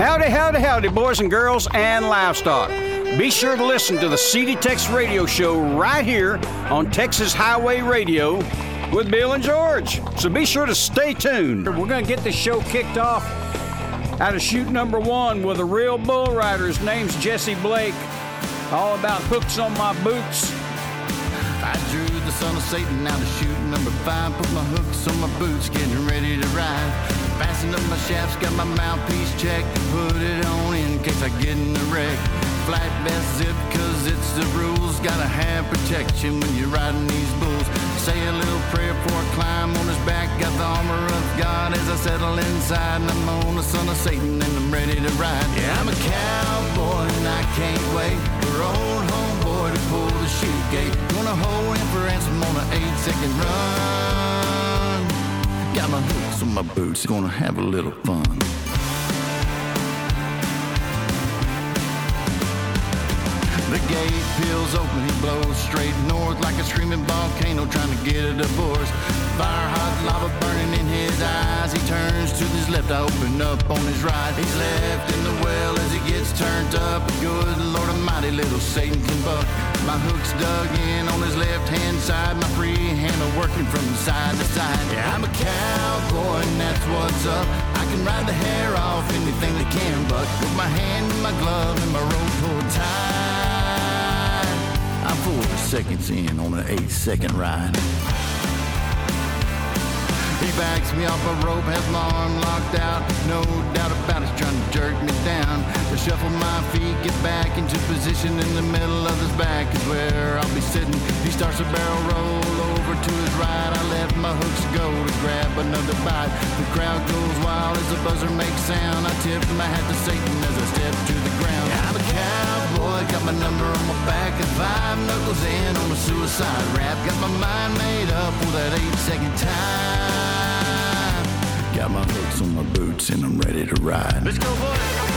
Howdy, howdy, howdy, boys and girls and livestock. Be sure to listen to the CD Tex Radio Show right here on Texas Highway Radio with Bill and George. So be sure to stay tuned. We're going to get the show kicked off out of shoot number one with a real bull rider. His name's Jesse Blake. All about hooks on my boots. I drew the son of Satan out of shoot number five. Put my hooks on my boots, getting ready to ride. Fastened up my shafts, got my mouthpiece checked. Put it on in case I get in a wreck. Flat vest zip, cause it's the rules. Gotta have protection when you're riding these bulls. Say a little prayer before I climb on his back. Got the armor of God as I settle inside. And I'm on the son of Satan and I'm ready to ride. Yeah, I'm a cowboy and I can't wait for old homeboy to pull the chute gate. Gonna hold him for ransom on an eight second run. Got my hooks on my boots, gonna have a little fun. The gate peels open, he blows straight north like a screaming volcano trying to get a divorce. Fire hot lava burning in his eyes. He turns to his left, I open up on his right. He's left in the well as he gets turned up. Good Lord Almighty, little Satan can buck. My hook's dug in on his left hand side. My free handle working from side to side. Yeah, I'm a cowboy and that's what's up. I can ride the hair off anything that can buck. With my hand in my glove and my rope pulled tight. I'm four seconds in on an eight second ride. He backs me off a rope, arm locked out. No doubt about it, trying to jerk me down. To shuffle my feet, get back into position in the middle of his back is where I'll be sitting. He starts a barrel roll over to his right. I let my hooks go to grab another bite. The crowd goes wild as the buzzer makes sound. I tip my hat to Satan as I step to the ground. I'm a cowboy, got my number on my back and five knuckles in on a suicide rap. Got my mind made up for that eight second time. Got my hooks on my boots and I'm ready to ride. Let's go, boy.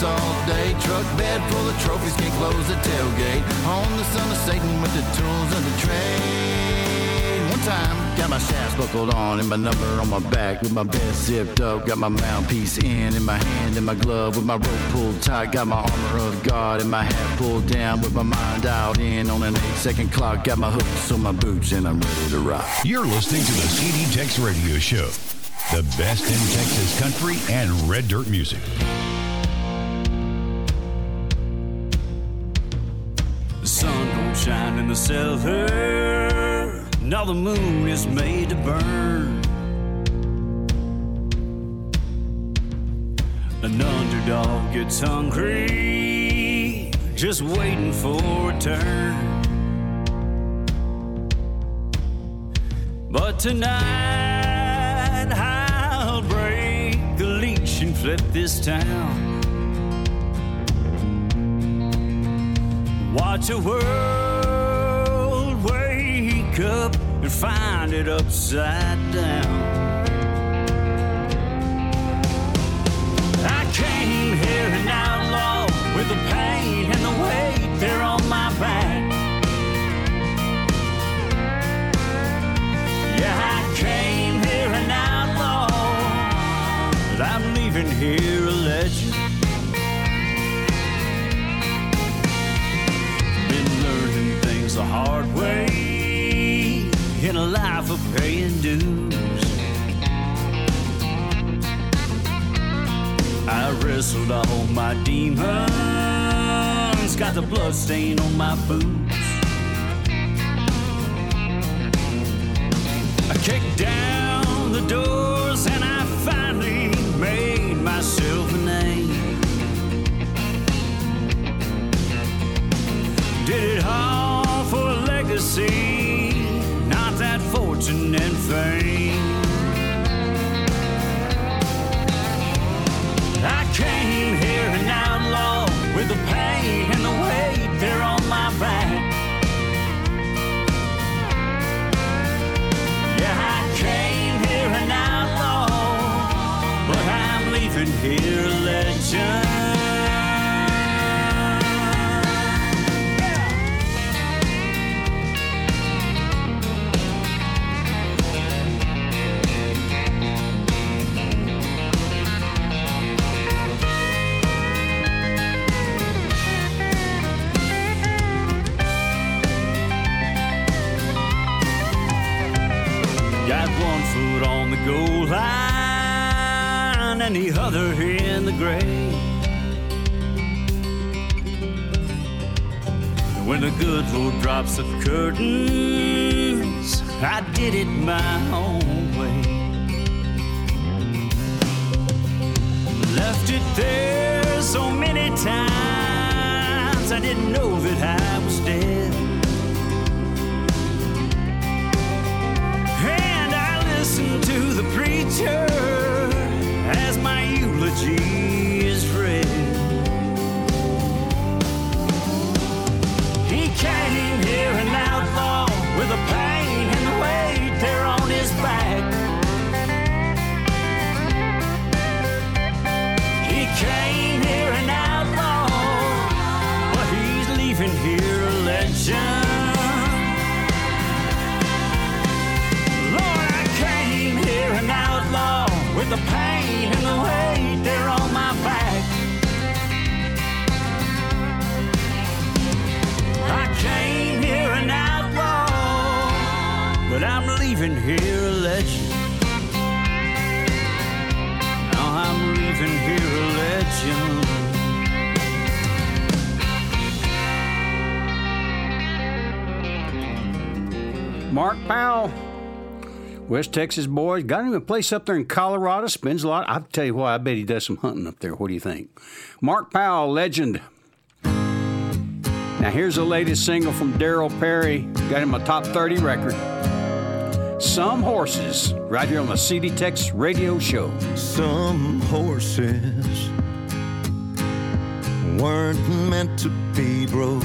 Cowboy all day. Truck bed full of trophies, can't close the tailgate. On the son of Satan with the tools of the trade. One time, got my shafts buckled on and my number on my back with my vest zipped up. Got my mouthpiece in in my hand and my glove with my rope pulled tight. Got my armor of God and my hat pulled down with my mind out in on an eight second clock. Got my hooks on my boots and I'm ready to rock. You're listening to the CD Tex Radio Show, the best in Texas country and red dirt music. In the cellar. Now the moon is made to burn. An underdog gets hungry, just waiting for a turn. But tonight I'll break the leash and flip this town. Watch a world wake up and find it upside down. I came here an outlaw with the pain and the weight there on my back. Yeah, I came here an outlaw, but I'm leaving here a legend. Been learning things the hard way dues. I wrestled all my demons, got the blood stain on my boots. with the pain and the weight there on my back. Yeah, I came here an outlaw, but I'm leaving here a legend. of curtains. I did it my own. Mark Powell. West Texas boys Got him a place up there in Colorado. Spends a lot. I'll tell you why. I bet he does some hunting up there. What do you think? Mark Powell, legend. Now, here's the latest single from Derryl Perry. Got him a top 30 record. Some Horses, right here on the CD Tex radio show. Some horses weren't meant to be broke.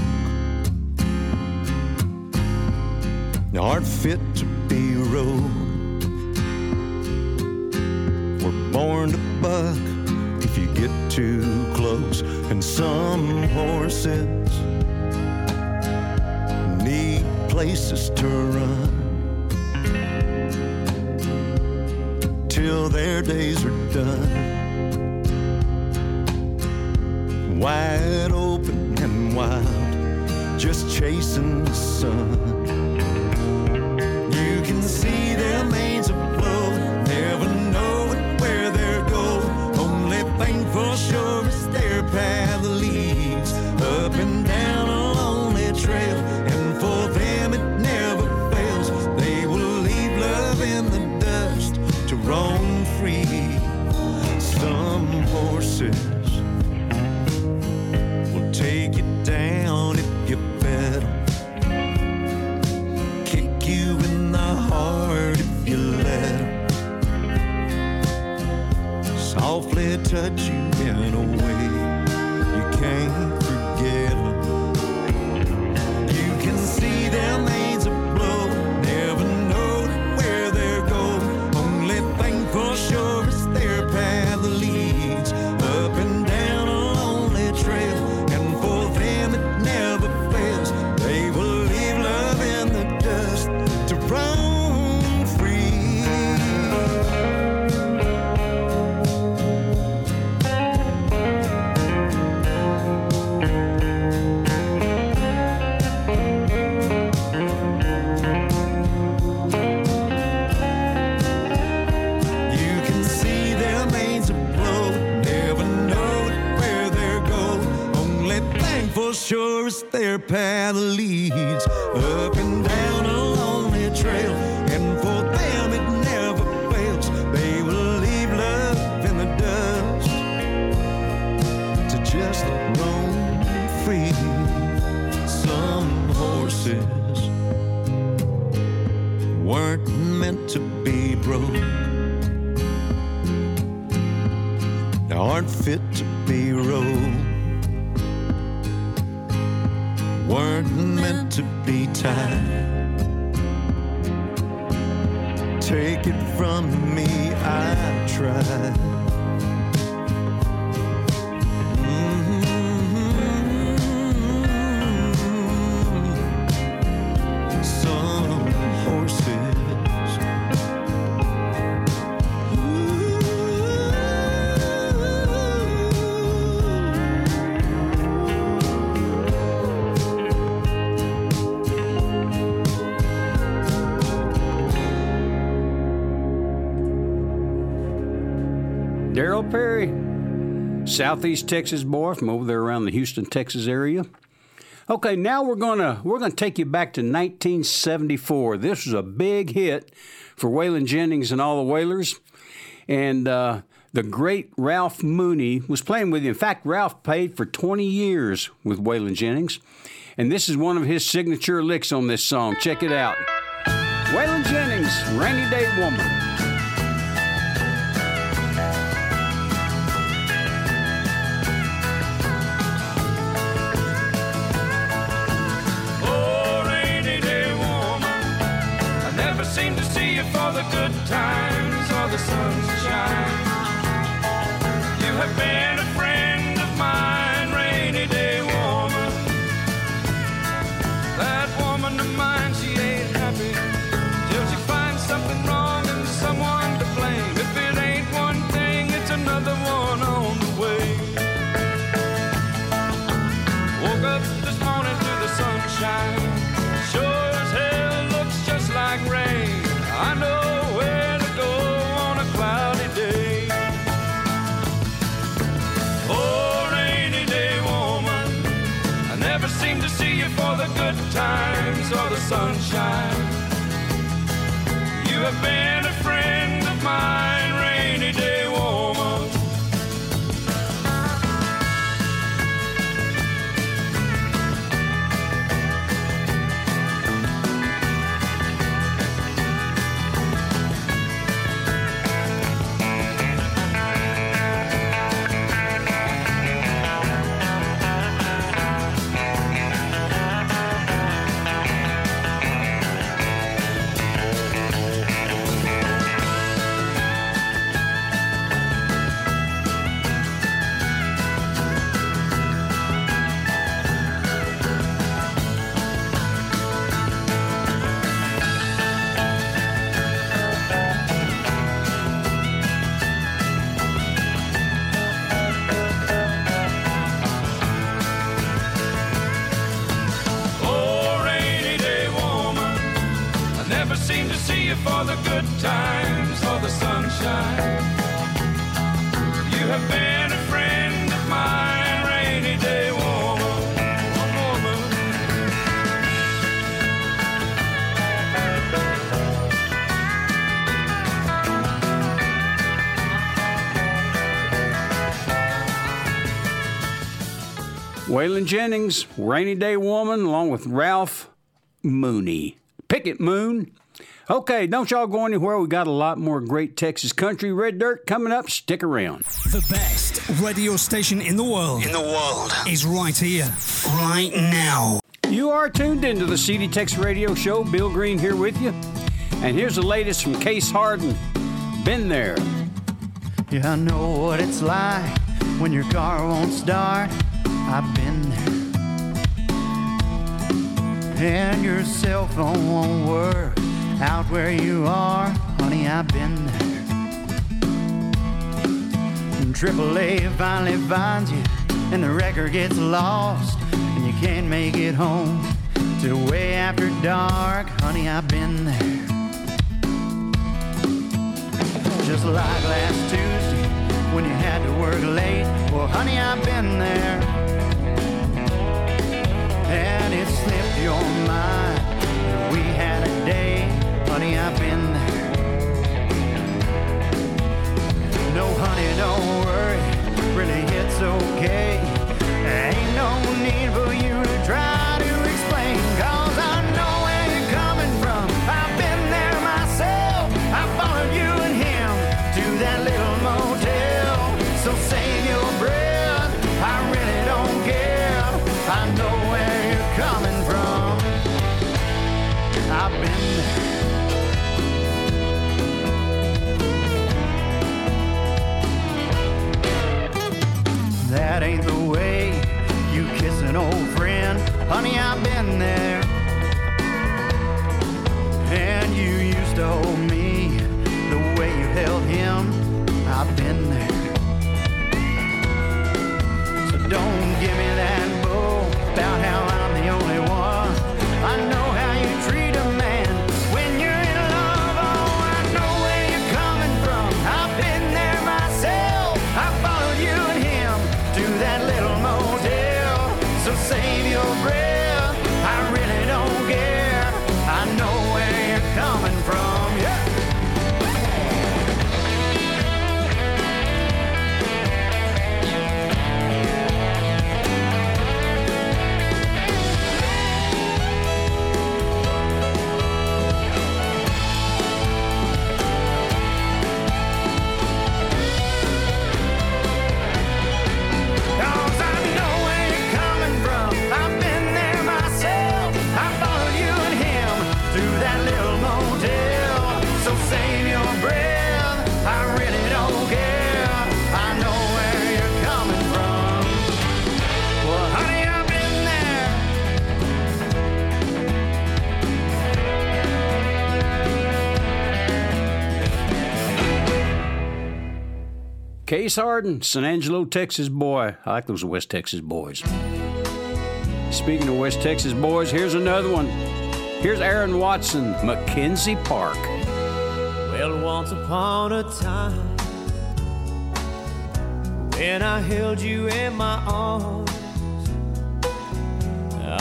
aren't fit to be rode. We're born to buck if you get too close, and some horses need places to run till their days are done. Wide open and wild, just chasing the sun. Derryl Perry, Southeast Texas boy from over there around the Houston, Texas area. Okay, now we're gonna we're gonna take you back to 1974. This was a big hit for Waylon Jennings and all the Waylors, and uh, the great Ralph Mooney was playing with you. In fact, Ralph played for 20 years with Waylon Jennings, and this is one of his signature licks on this song. Check it out. Waylon Jennings, Rainy Day Woman. For the good times or the sunshine. You have been have been Waylon Jennings, Rainy Day Woman, along with Ralph Mooney. Picket Moon. Okay, don't y'all go anywhere. We got a lot more great Texas country red dirt coming up. Stick around. The best radio station in the world. In the world. Is right here, right now. You are tuned into the CD Tex Radio Show. Bill Green here with you. And here's the latest from Case Hardin. Been there. Yeah, I know what it's like when your car won't start. I've been there. And your cell phone won't work out where you are. Honey, I've been there. And AAA finally finds you, and the record gets lost, and you can't make it home till way after dark. Honey, I've been there. Just like last Tuesday when you had to work late. Well, honey, I've been there. And it slipped your mind we had a day. Honey, I've been there. No, honey, don't worry. Really, it's okay. Ain't no need for you to try stole me. Case Hardin, San Angelo, Texas boy. I like those West Texas boys. Speaking of West Texas boys, here's another one. Here's Aaron Watson, McKenzie Park. Well, once upon a time, when I held you in my arms,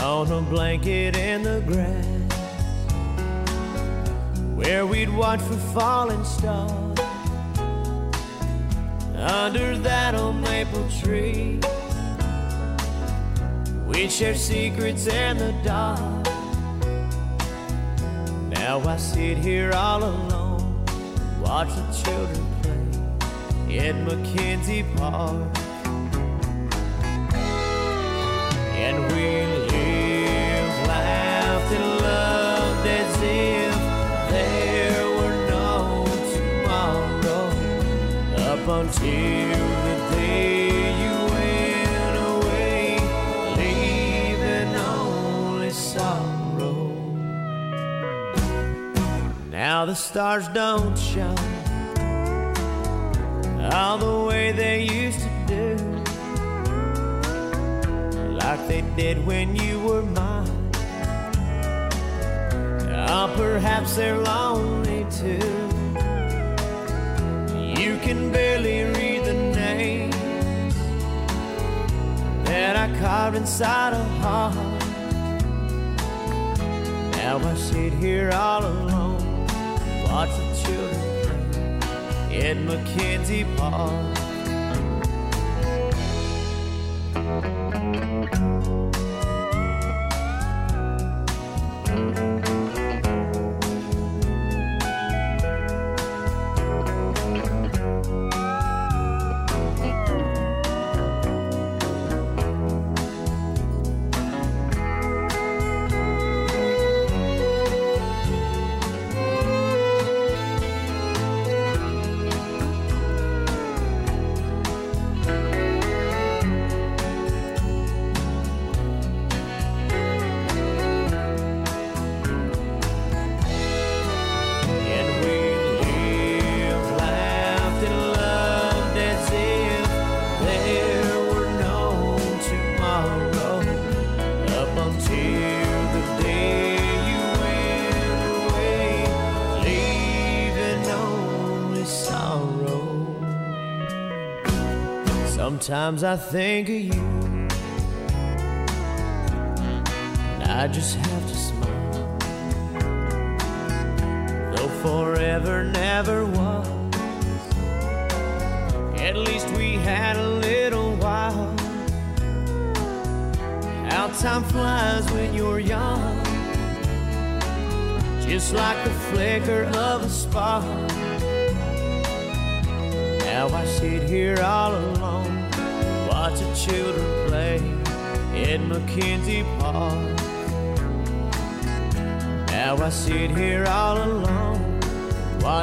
on a blanket in the grass, where we'd watch for falling stars under that old maple tree. We'd share secrets in the dark. Now I sit here all alone, watch the children play in Mackenzie Park. And we Now the stars don't shine all the way they used to do, like they did when you were mine. Oh, perhaps they're lonely too. Can barely read the names that I carved inside a heart. Now I sit here all alone, watch the children in Mackenzie Park. Sometimes I think of you,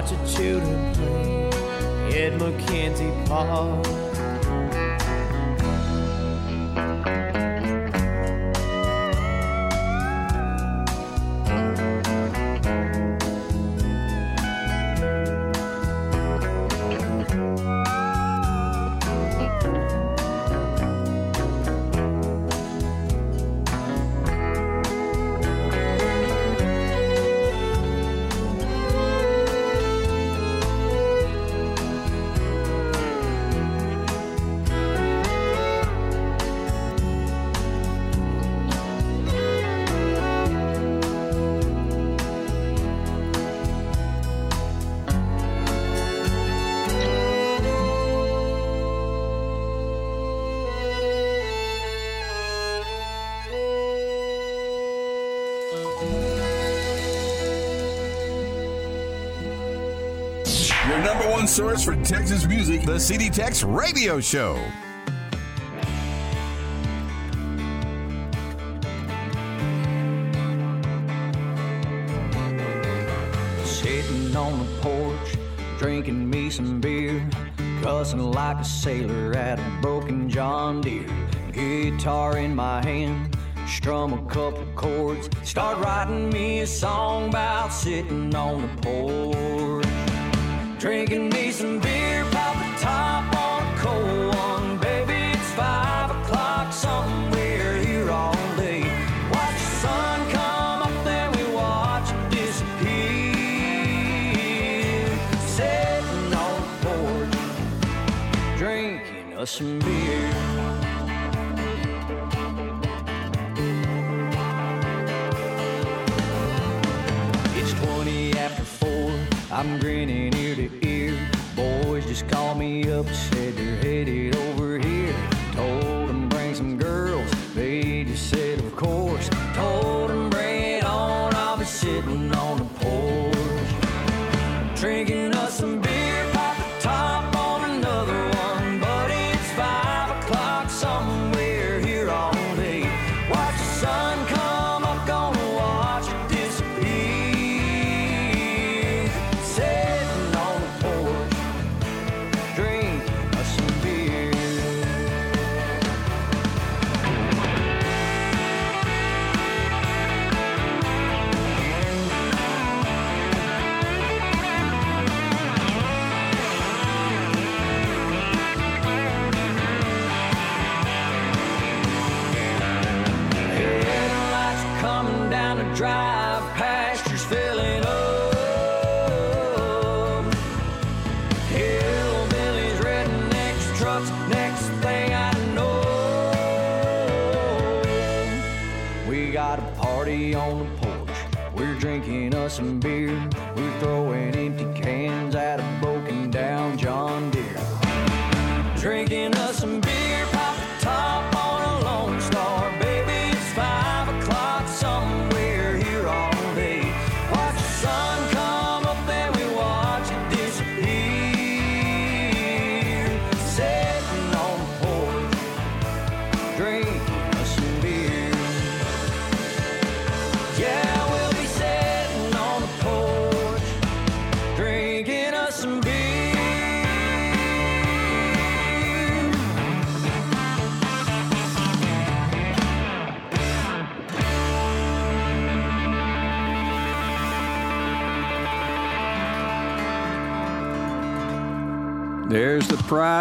watch the children play in Mackenzie Park. Number one source for Texas music, the CD Tex Radio Show. Sitting on the porch, drinking me some beer, cussing like a sailor at a broken John Deere. Guitar in my hand, strum a couple chords, start writing me a song about sitting on the porch. Drinking me some beer, pop the top on a cold one. Baby, it's five o'clock somewhere here all day. Watch the sun come up, then we watch it disappear. Sitting on the porch, drinking us some beer. I'm grinning just called me up,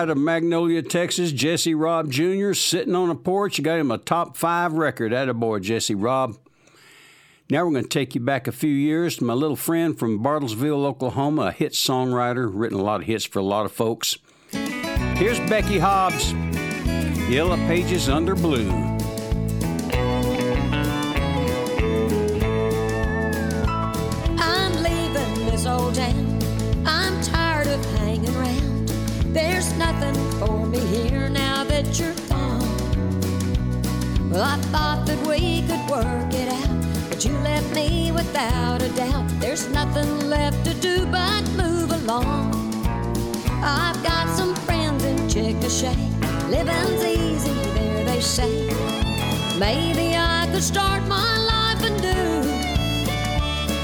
The of Magnolia, Texas, Jesse Raub Jr. sitting on a porch. You got him a top five record. Attaboy, Jesse Raub. Now we're going to take you back a few years to my little friend from Bartlesville, Oklahoma, a hit songwriter, written a lot of hits for a lot of folks. Here's Becky Hobbs, Yellow Pages Under Blue. We could work it out, but you left me without a doubt. There's nothing left to do but move along. I've got some friends in Chickasha. Living's easy there, they say. Maybe I could start my life anew.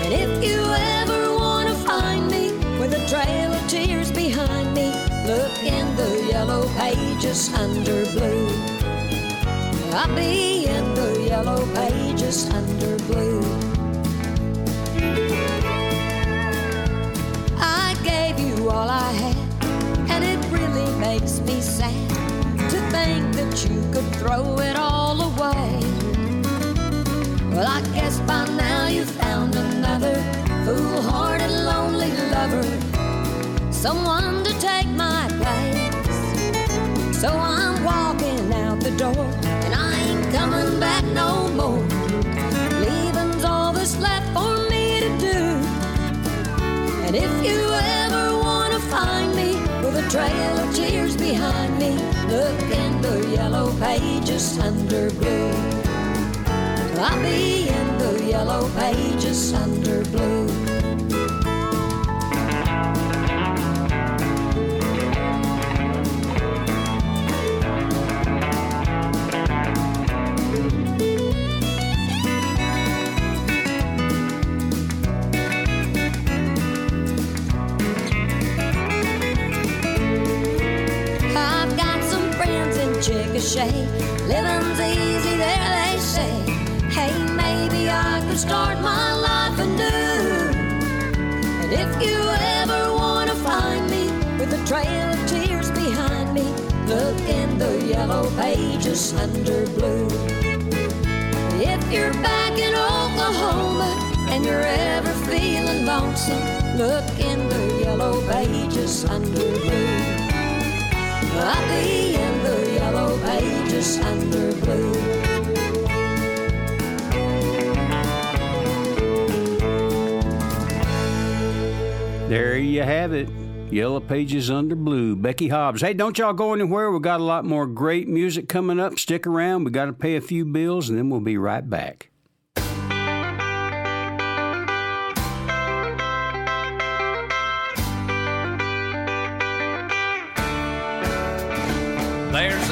And if you ever want to find me with a trail of tears behind me, look in the yellow pages under blue. I'll be in the yellow pages under blue. I gave you all I had, and it really makes me sad to think that you could throw it all away. Well, I guess by now you found another foolhardy, lonely lover, someone to take my place. So I'm walking out door, and I ain't coming back no more. Leaving's all that's left for me to do. And if you ever wanna find me with a trail of tears behind me, look in the yellow pages under blue. I'll be in the yellow pages under blue. Living's easy there, they say. Hey, maybe I could start my life anew. And if you ever want to find me with a trail of tears behind me, look in the yellow pages under blue. If you're back in Oklahoma and you're ever feeling lonesome, look in the yellow pages under blue. There you have it. Yellow Pages Under Blue. Becky Hobbs. Hey, don't y'all go anywhere. We got a lot more great music coming up. Stick around. We got to pay a few bills, and then we'll be right back.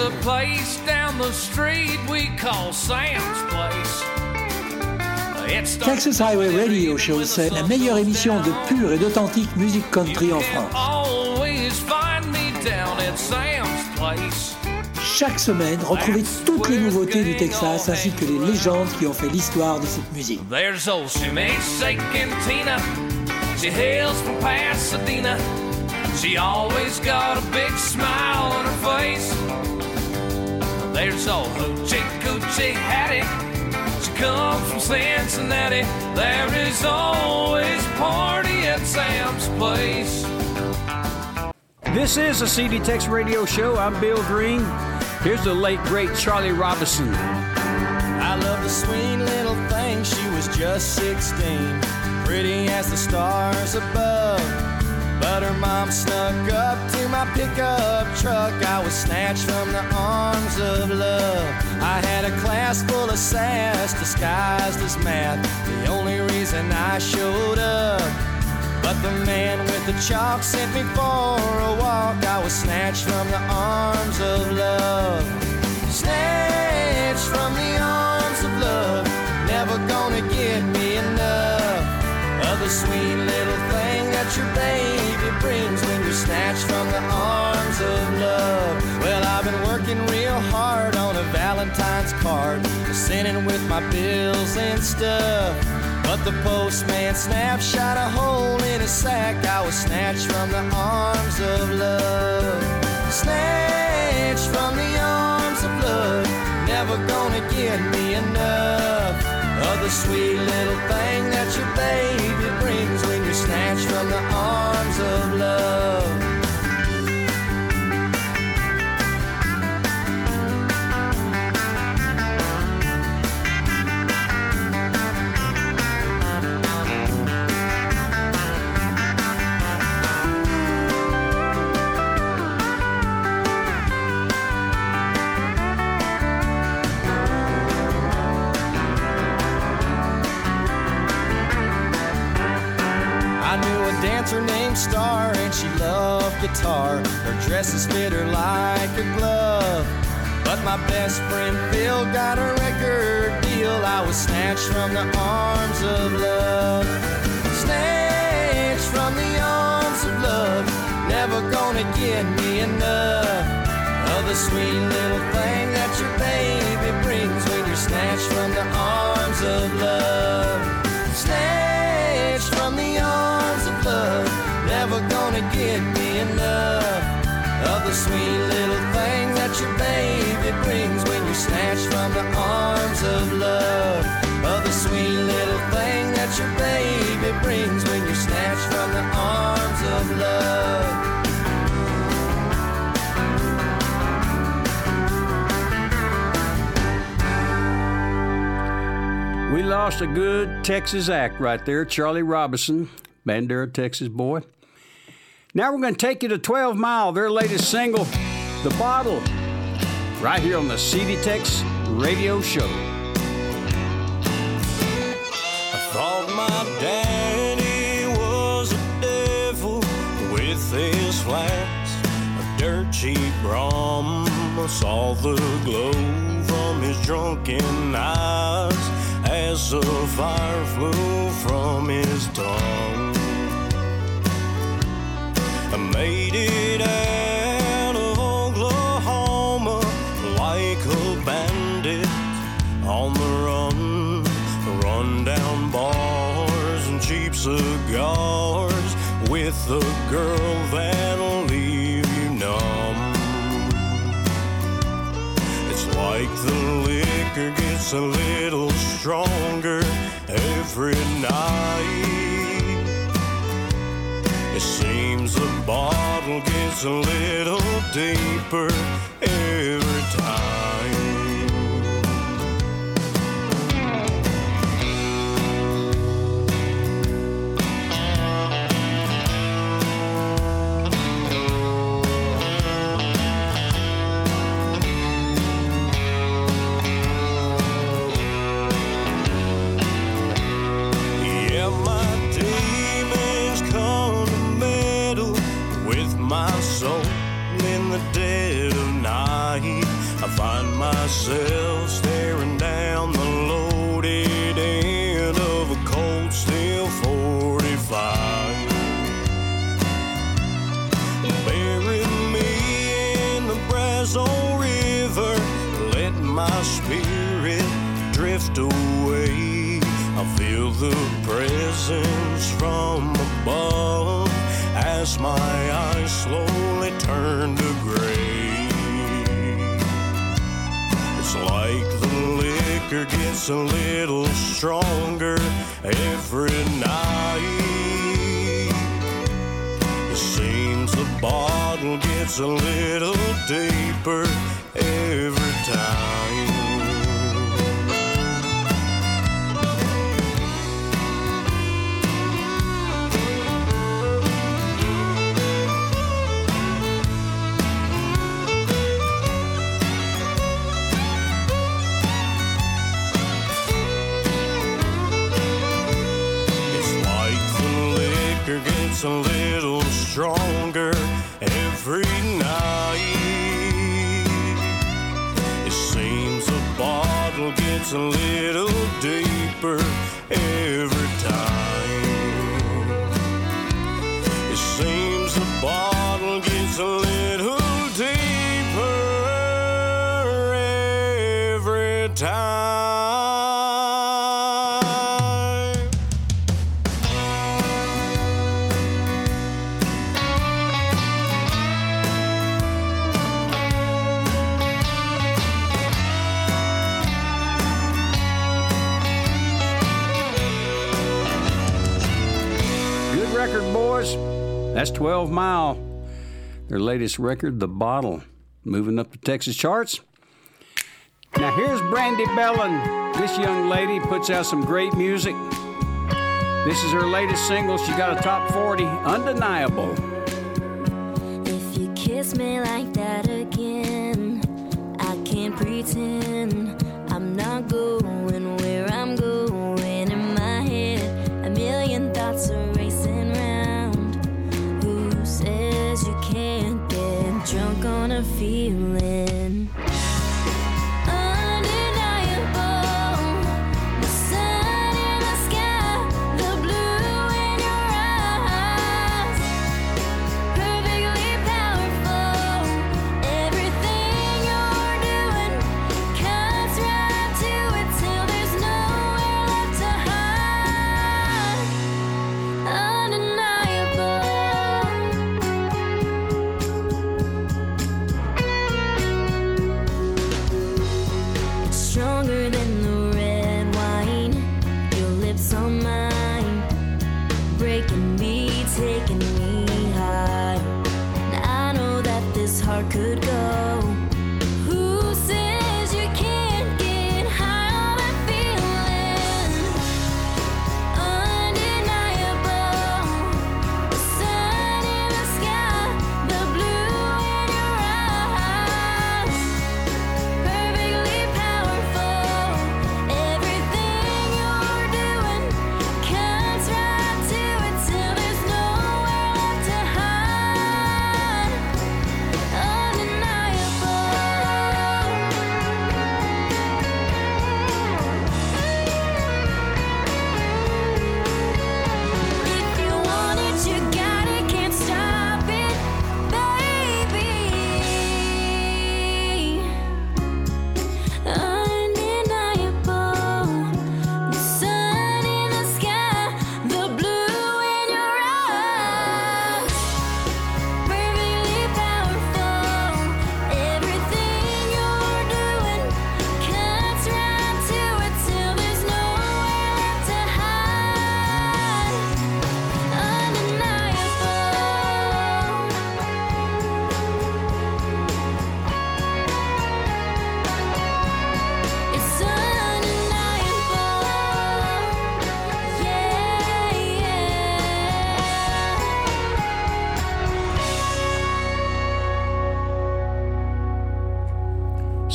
A place down the street we call Sam's Place. Texas Highway Radio Show, c'est la meilleure émission de pure et d'authentique musique country en France. Chaque semaine, retrouvez toutes les nouveautés du Texas ainsi que les légendes qui ont fait l'histoire de cette musique. There's old Sumay shaking Tina. She hails from Pasadena. She always got a big smile on her face. There's old Hoochie Coochie Hattie. She comes from Cincinnati. There is always a party at Sam's place. This is a CD Tex Radio Show. I'm Bill Green. Here's the late, great Charlie Robison. I love the sweet little thing, she was just 16, pretty as the stars above. But her mom snuck up to my pickup truck. I was snatched from the arms of love. I had a class full of sass disguised as math. The only reason I showed up. But the man with the chalk sent me for a walk. I was snatched from the arms of love. Snatched from the arms of love. Never gonna get me enough of the sweet little that your baby brings when you're snatched from the arms of love. Well, I've been working real hard on a Valentine's card, sending with my bills and stuff. But the postman snapshot a hole in his sack. I was snatched from the arms of love. Snatched from the arms of love. Never gonna get me enough of the sweet little thing that your baby brings snatched from the arms of love. Knew a dancer named Star and she loved guitar. Her dresses fit her like a glove. But my best friend Phil got a record deal. I was snatched from the arms of love. Snatched from the arms of love. Never gonna get me enough of the sweet little thing that your baby brings when you're snatched from the arms of love. The sweet little thing that your baby brings when you're snatched from the arms of love. Of the sweet little thing that your baby brings when you're snatched from the arms of love. We lost a good Texas act right there, Charlie Robison, Bandera, Texas boy. Now we're going to take you to 12 Mile, their latest single, The Bottle, right here on the CD Tex Radio Show. I thought my daddy was a devil with his flats, a dirt cheap rum. I saw the glow from his drunken eyes as the fire flew from his tongue. Made it out of Oklahoma like a bandit on the run. Run down bars and cheap cigars with a girl that'll leave you numb. It's like the liquor gets a little stronger every night. The bottle gets a little deeper every time. A little stronger every night. It seems the bottle gets a little deeper every time. Gets a little stronger every night. It seems the bottle gets a little deeper every That's 12 Mile. Their latest record, The Bottle, moving up the Texas charts. Now here's Brandi Behlen. This young lady puts out some great music. This is her latest single. She got a top 40, Undeniable. If you kiss me like that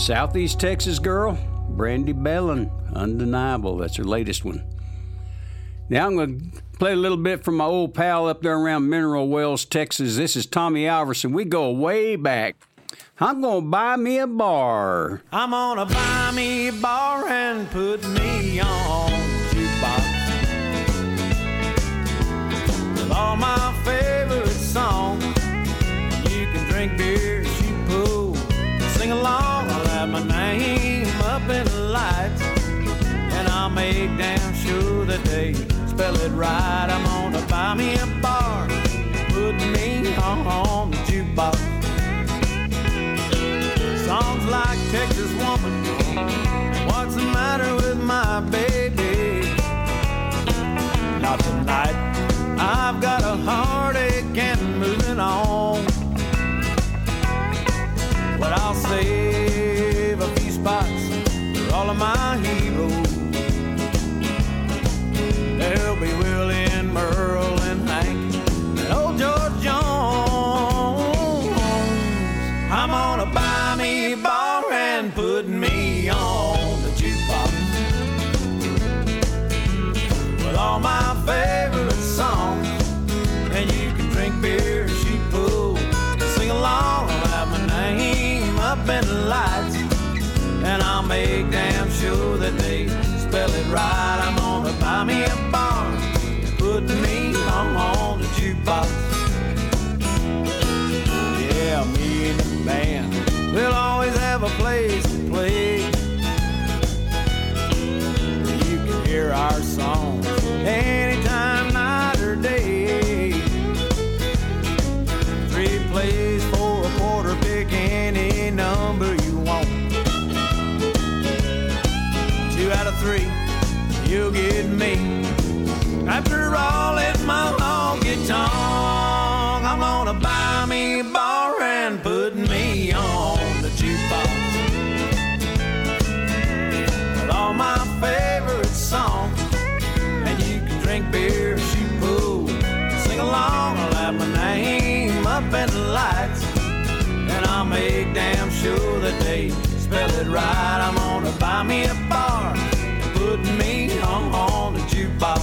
Southeast Texas girl, Brandi Behlen, undeniable. That's her latest one. Now I'm going to play a little bit from my old pal up there around Mineral Wells, Texas. This is Tommy Alverson. We go way back. I'm going to buy me a bar. I'm gonna buy me a bar and put me on jukebox with all my favorite songs. You can drink beer, the lights, and I'll make damn sure that they spell it right. I'm gonna buy me a bar, put me on the jukebox. Songs like Texas Woman. What's the matter with my baby? Not tonight. Sure that they spell it right. I'm gonna buy me a bar, put me on the jukebox.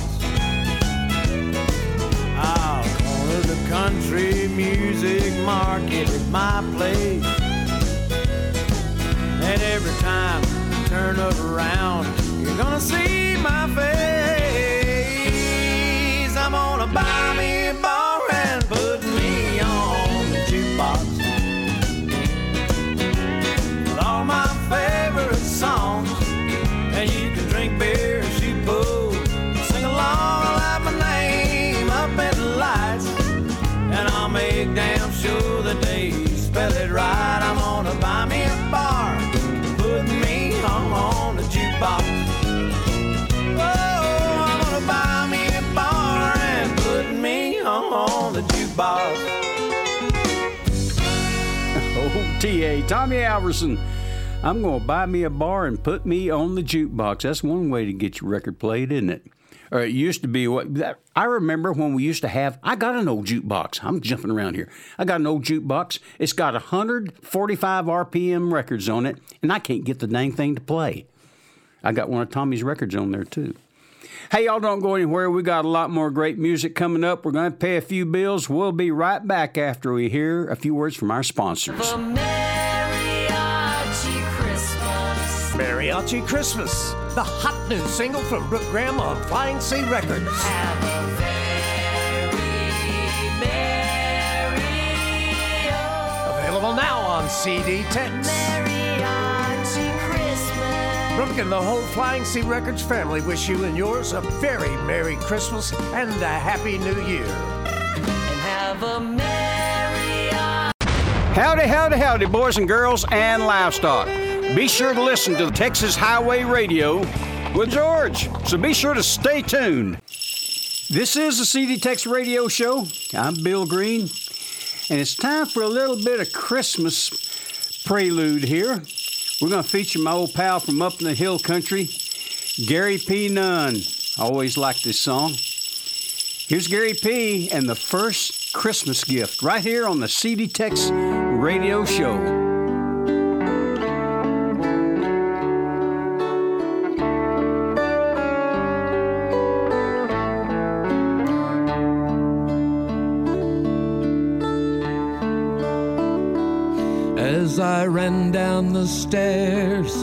I'll corner the country music market at my place. And every time you turn around, you're gonna see my face. I'm gonna buy jukebox. Oh, I'm gonna buy me a bar and put me on the jukebox. Oh, T.A. Tommy Alverson. I'm going to buy me a bar and put me on the jukebox. That's one way to get your record played, isn't it? Or it used to be what that, I remember when we used to have. I got an old jukebox. I'm jumping around here. I got an old jukebox. It's got 145 RPM records on it, and I can't get the dang thing to play. I got one of Tommy's records on there too. Hey, y'all don't go anywhere. We got a lot more great music coming up. We're going to pay a few bills. We'll be right back after we hear a few words from our sponsors. Mariachi Christmas. Mariachi Christmas, the hot new single from Brooke Graham on Flying C Records. Have a very merry Available now on CD Tex. Mariachi Christmas. Brooke and the whole Flying C Records family wish you and yours a very Merry Christmas and a Happy New Year. And have a merry Howdy, howdy, howdy, boys and girls and livestock. Be sure to listen to the Texas Highway Radio with George, so be sure to stay tuned. This is the CD Tex Radio Show. I'm Bill Green, and it's time for a little bit of Christmas prelude here. We're going to feature my old pal from up in the hill country, Gary P. Nunn. I always liked this song. Here's Gary P. and the first Christmas gift right here on the CD Tex Radio Show. stairs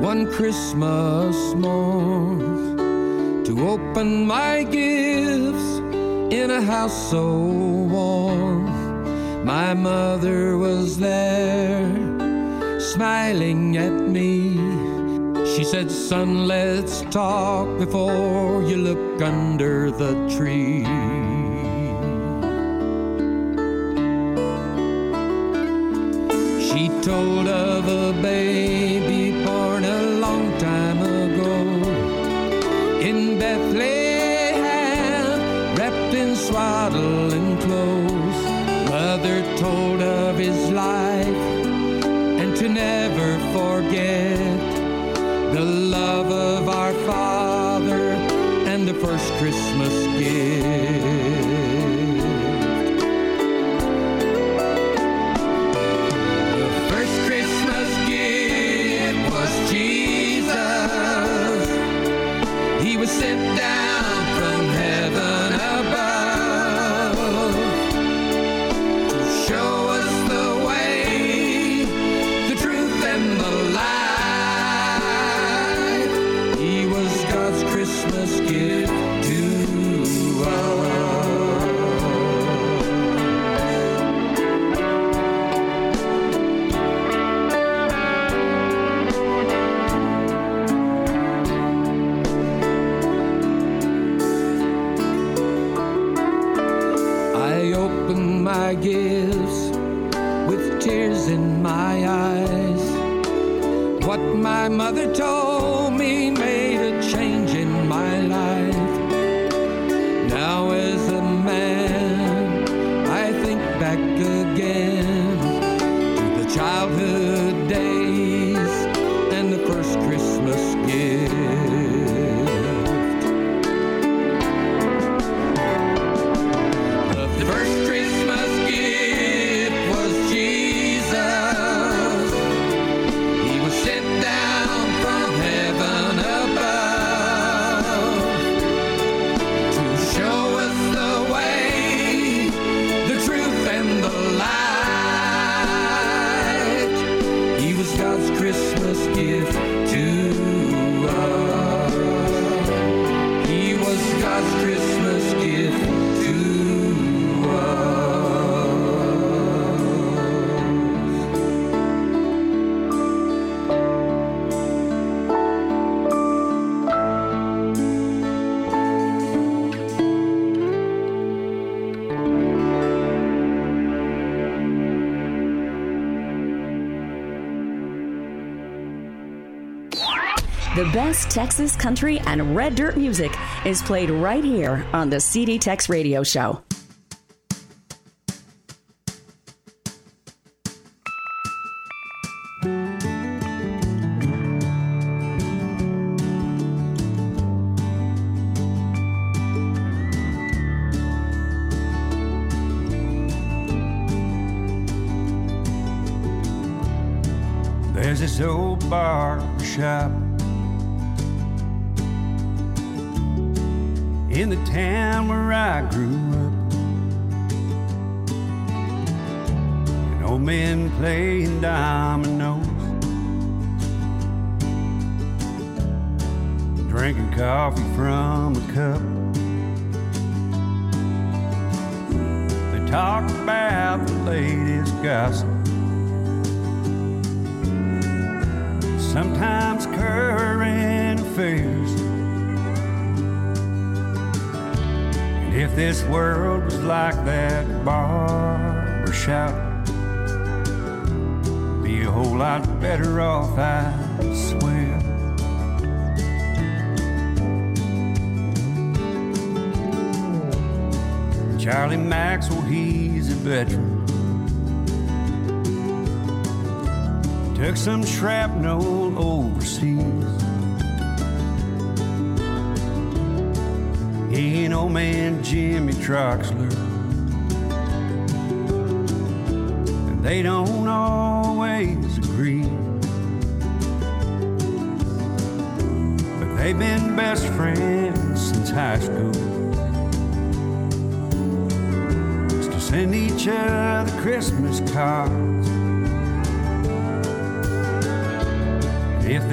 one Christmas morn to open my gifts in a house so warm. My mother was there, smiling at me. She said, Son, let's talk before you look under the tree. told of a baby born a long time ago in Bethlehem, wrapped in swaddle and clothes. Mother told of his life and to never forget the love of our Father and the first Christmas gift. best Texas country and red dirt music is played right here on the CD Tex Radio Show.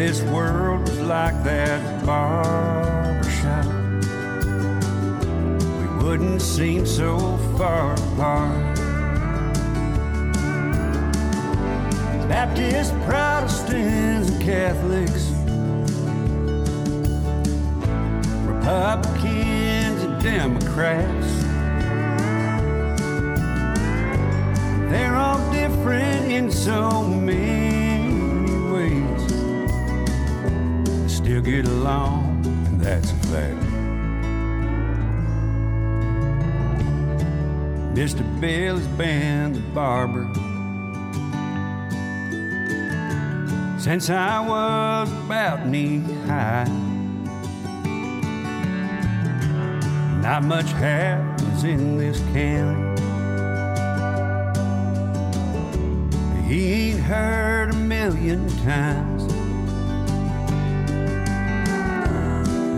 This world was like that barber shop, we wouldn't seem so far apart. Baptists, Protestants, and Catholics, Republicans, and Democrats. They're all different in so many Along, and that's a fact. Mr. Bill has been the barber since I was about knee high. Not much happens in this county. He ain't heard a million times.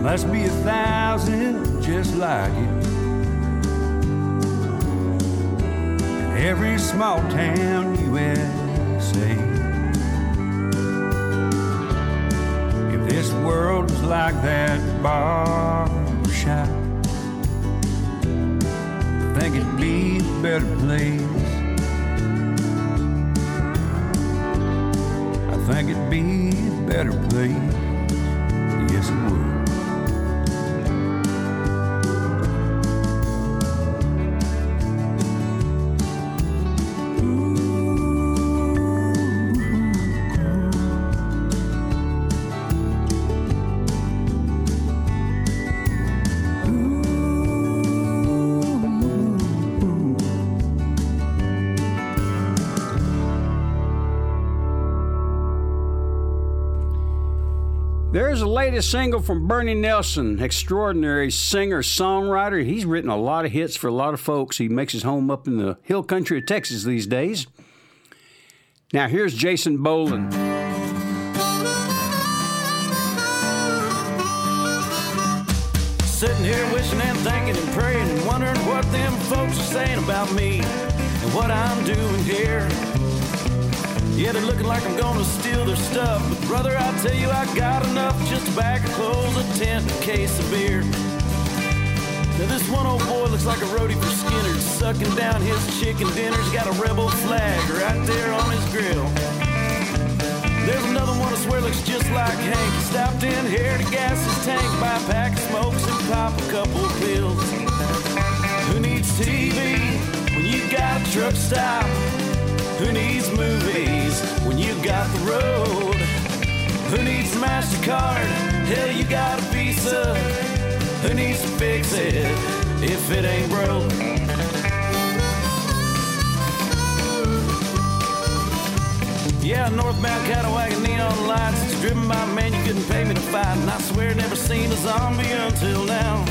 Must be a thousand just like it. In every small town USA. If this world was like that barber shop, I think it'd be a better place. I think it'd be a better place. The latest single from Bernie Nelson, extraordinary singer songwriter. He's written a lot of hits for a lot of folks. He makes his home up in the hill country of Texas these days. Now here's Jason Boland. Sitting here wishing and thinking and praying and wondering what them folks are saying about me and what I'm doing here. Yeah, they're looking like I'm gonna steal their stuff. But brother, I tell you, I got enough just a bag of clothes, a tent, a case of beer. Now this one old boy looks like a roadie for Skynyrd, sucking down his chicken dinners. Got a rebel flag right there on his grill. There's another one I swear looks just like Hank. He stopped in here to gas his tank, buy a pack of smokes and pop a couple of pills. Who needs TV when you got a truck stop? Who needs movies when you got the road? Who needs MasterCard? Hell, you got a Visa. Who needs to fix it if it ain't broke? Yeah, northbound cattle wagon, neon lights. It's driven by a man you couldn't pay me to fight. And I swear, never seen a zombie until now.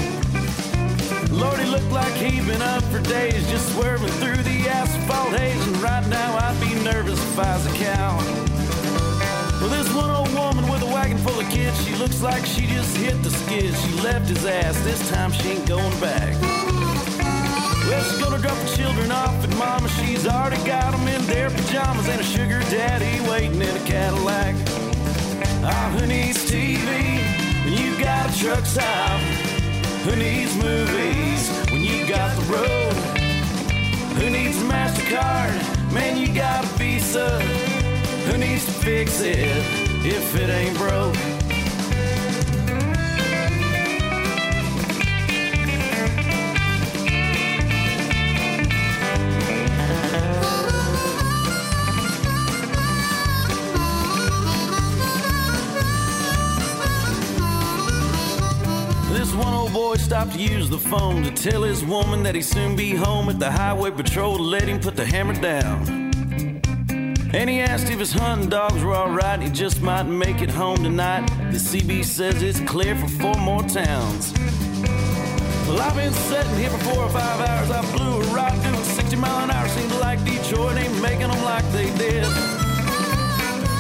Lord, he looked like he'd been up for days, just swerving through the asphalt haze. And right now, I'd be nervous if I was a cow. Well, this one old woman with a wagon full of kids, she looks like she just hit the skids. She left his ass, this time she ain't going back. Well, she's gonna drop the children off at mama. She's already got them in their pajamas and a sugar daddy waiting in a Cadillac. Ah, who needs TV you got a truck stop? Who needs movies when you got the road? Who needs MasterCard? Man, you got a Visa. Who needs to fix it if it ain't broke? Stopped to use the phone to tell his woman that he'd soon be home at the highway patrol to let him put the hammer down. And he asked if his hunting dogs were alright, he just might make it home tonight. The CB says it's clear for four more towns. Well, I've been sitting here for four or five hours. I blew a ride doing 60 mile an hour. Seems like Detroit ain't making them like they did.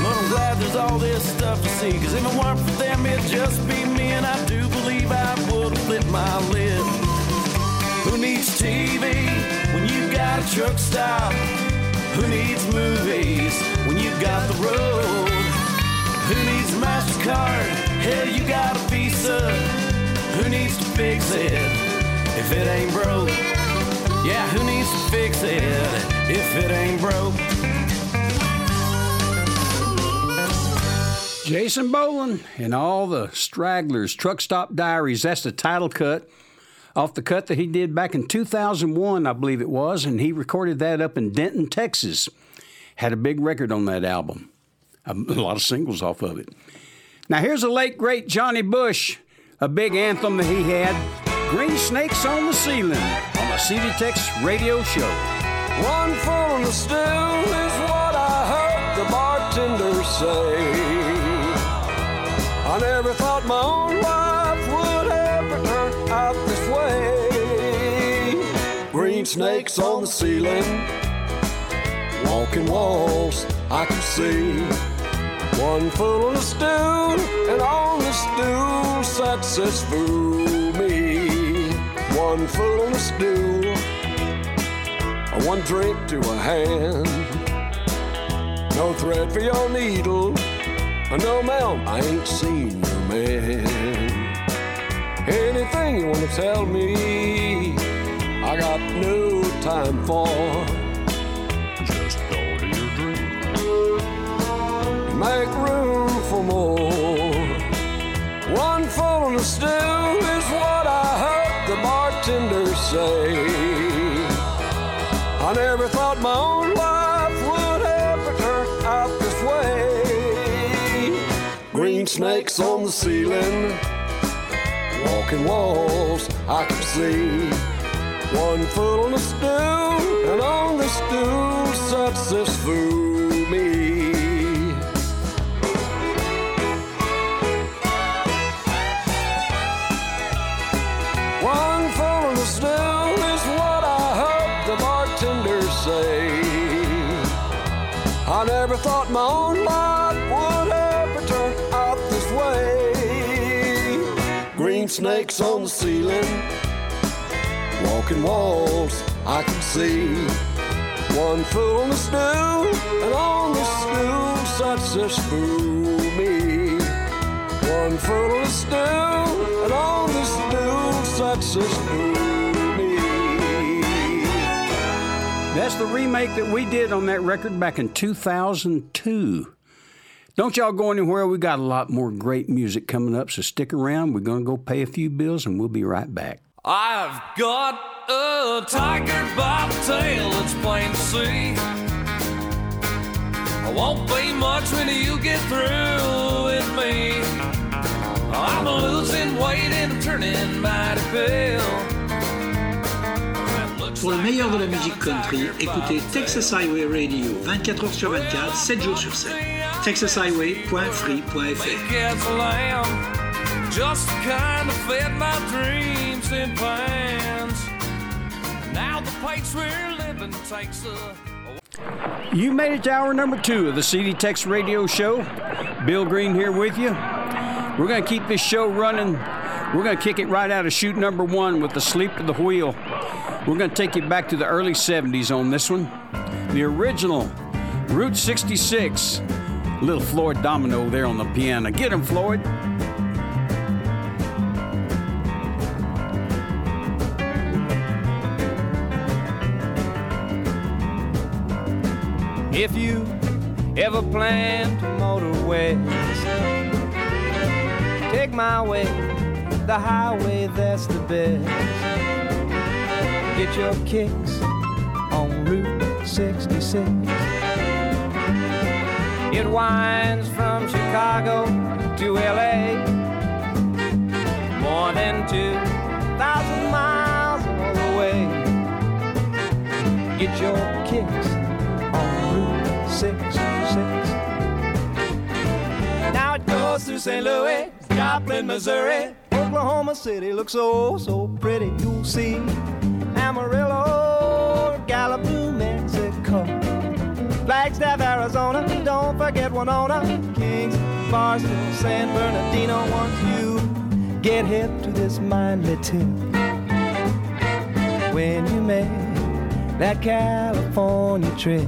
But I'm glad there's all this stuff to see. Cause if it weren't for them, it'd just be me. And I do believe I would flipped my lid. Who needs TV when you've got a truck stop? Who needs movies when you've got the road? Who needs card. Hell, you got a visa. Who needs to fix it if it ain't broke? Yeah, who needs to fix it if it ain't broke? Jason Boland and all the stragglers, Truck Stop Diaries. That's the title cut off the cut that he did back in 2001, I believe it was, and he recorded that up in Denton, Texas. Had a big record on that album, um, a lot of singles off of it. Now, here's the late, great Johnny Bush, a big anthem that he had Green Snakes on the Ceiling on the CD radio show. One full of stew is what I heard the bartender say. I never thought my own life would ever turn out this way. Green snakes on the ceiling, walking walls I can see. One full of stew, and on the stool sat says fool me. One full of stew, one drink to a hand. No thread for your needle. No, ma'am, I ain't seen your man. Anything you wanna tell me, I got no time for. Just order your drink. Make room for more. Snakes on the ceiling, walking walls I can see. One foot on the stool, and on the stool sits this fool snakes on the ceiling, walking walls I can see. One foot on the stool, and on the stool sits this fool me. One foot on the stool, and on the stool sits this fool me. That's the remake that we did on that record back in 2002. Don't y'all go anywhere. We got a lot more great music coming up, so stick around. We're going to go pay a few bills and we'll be right back. I've got a tiger by the tail, it's plain to see. I won't be much when you get through with me. I'm losing weight and turning mighty pale. Pour le meilleur de la musique country, écoutez Texas Highway Radio 24 heures sur 24, 7 jours sur 7. TexasHighway.free.fr Cat's a lamb, just the kind of fed my dreams and plans. Now the place we're living takes a You made it to hour number two of the CD Tex Radio Show. Bill Green here with you. We're going to keep this show running. We're going to kick it right out of shoot number one with Asleep at the Wheel. We're going to take you back to the early 70s on this one. The original Route 66. Little Floyd Domino there on the piano. Get him, Floyd. If you ever plan to motor west, take my way, the highway that's the best. Get your kicks on Route 66. It winds from Chicago to LA, more than 2,000 miles all the way. Get your kicks on Route 66. Now it goes through St. Louis, Joplin, Missouri. Oklahoma City looks so, so pretty. You'll see Amarillo, Gallup, New Mexico. Flagstaff, Arizona, don't forget Winona, Kingman, Barstow, San Bernardino. Once you get hip to this mindly tune, when you make that California trip,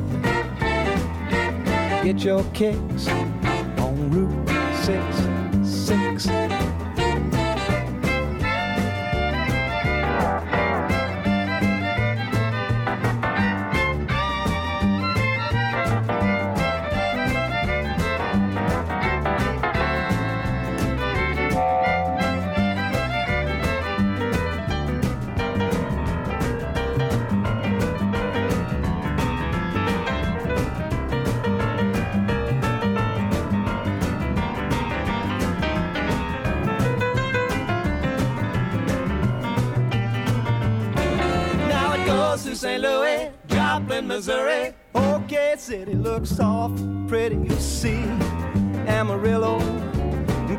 get your kicks on Route 66. Goes through St. Louis, Joplin, Missouri. OK City looks soft, pretty, you see. Amarillo,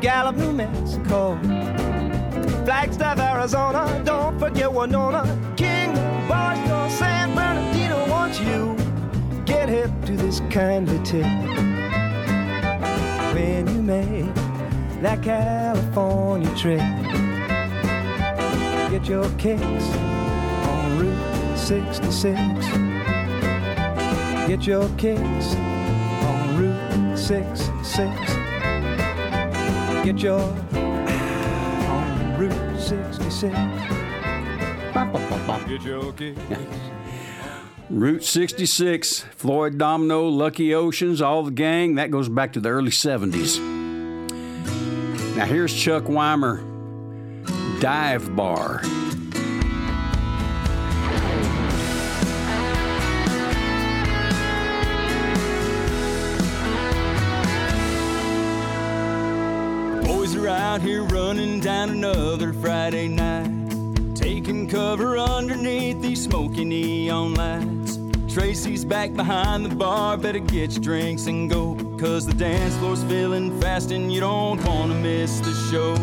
Gallup, New Mexico. Flagstaff, Arizona, don't forget Winona. King, Barstow, San Bernardino wants you. Get hip to this kindly tip. When you make that California trip, get your kicks 66. Get your kicks on Route 66. Get your on Route 66. Get your kicks. Route 66, Floyd Domino, Lucky Oceans, all the gang. That goes back to the early 70s. Now here's Chuck Wimer, Dive Bar. Out here running down another Friday night. Taking cover underneath these smoky neon lights. Tracy's back behind the bar, better get your drinks and go. Cause the dance floor's filling fast and you don't wanna miss the show.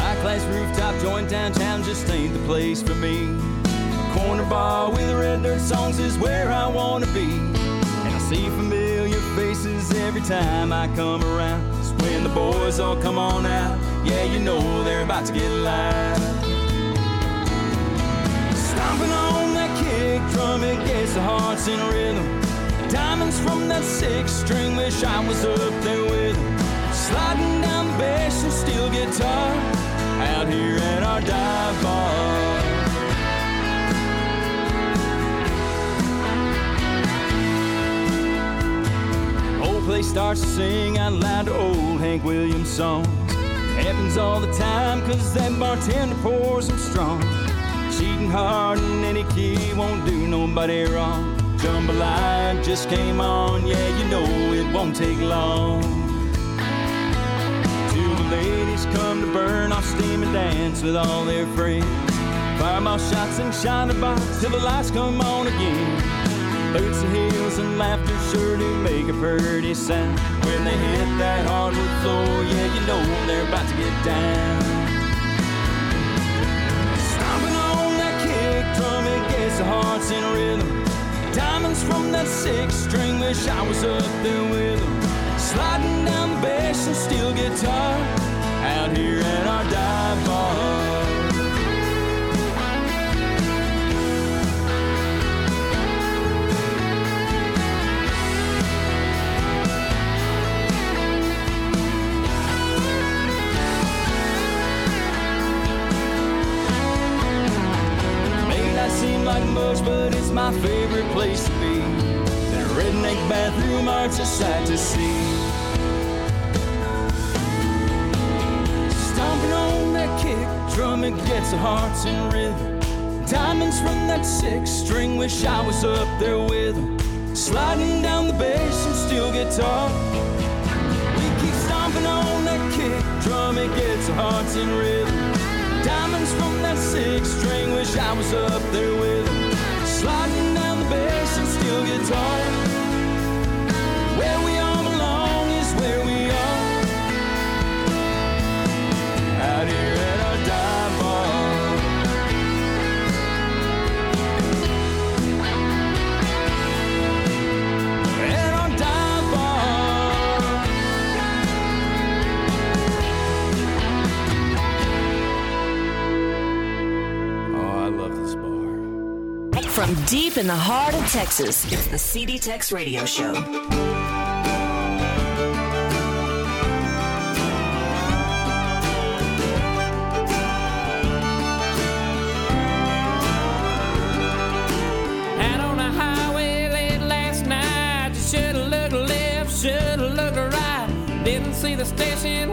High class rooftop joint downtown just ain't the place for me. Corner bar with red dirt songs is where I wanna be. And I see familiar faces every time I come around. It's when the boys all come on out. Yeah, you know they're about to get loud. Stomping on that kick drum, it gets the hearts in rhythm. Diamonds from that six string, wish I was up there with them. Sliding down bass and steel guitar out here at our dive bar. Place starts to sing out loud old Hank Williams songs. Happens all the time, cause that bartender pours them strong. Cheating hard in any key won't do nobody wrong. Jambalaya just came on, yeah, you know it won't take long. Till the ladies come to burn off steam and dance with all their friends. Fireball shots and Shiner Bocks till the lights come on again. Boots and heels and laughter sure do make a pretty sound. When they hit that hardwood floor, yeah, you know they're about to get down. Stomping on that kick drum, it gets the hearts in rhythm. Diamonds from that six string, wish I was up there with them. Sliding down the bass and steel guitar out here at our dive bar. Like much, but it's my favorite place to be. That redneck bathroom art's a sight to see. Stomping on that kick drum, it gets the hearts in rhythm. Diamonds from that six string, wish I was up there with 'em. Sliding down the bass and steel guitar. We keep stomping on that kick drum, it gets the hearts in rhythm. Diamonds from that six string, wish I was up there with and From deep in the heart of Texas, it's the CD Tex Radio Show. Out on the highway late last night. Should've looked left, should've looked right. Didn't see the station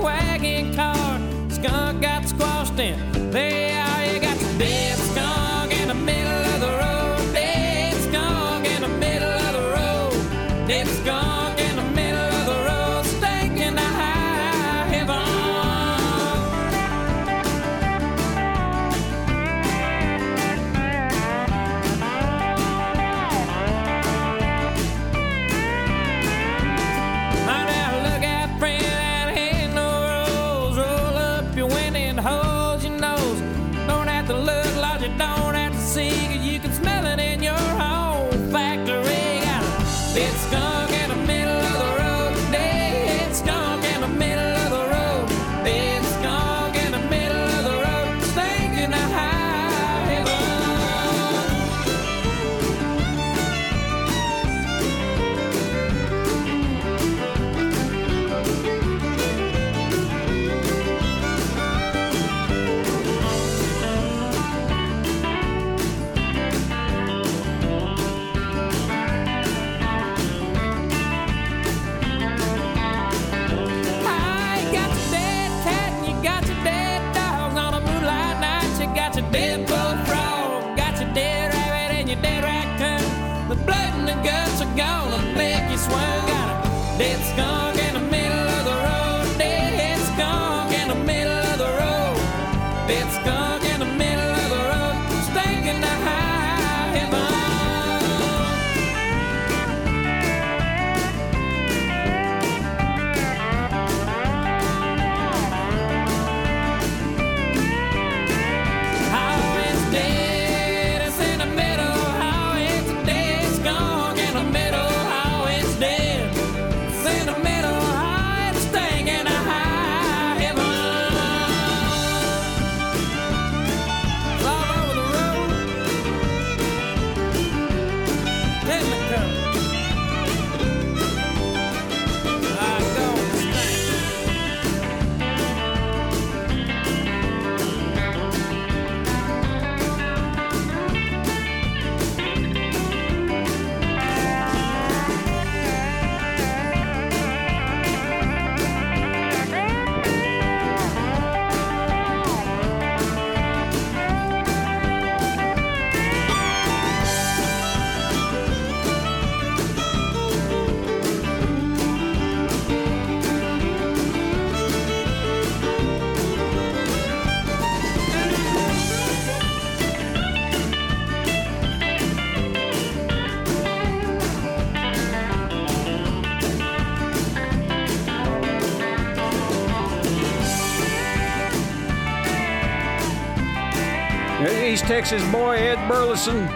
East Texas boy Ed Burleson,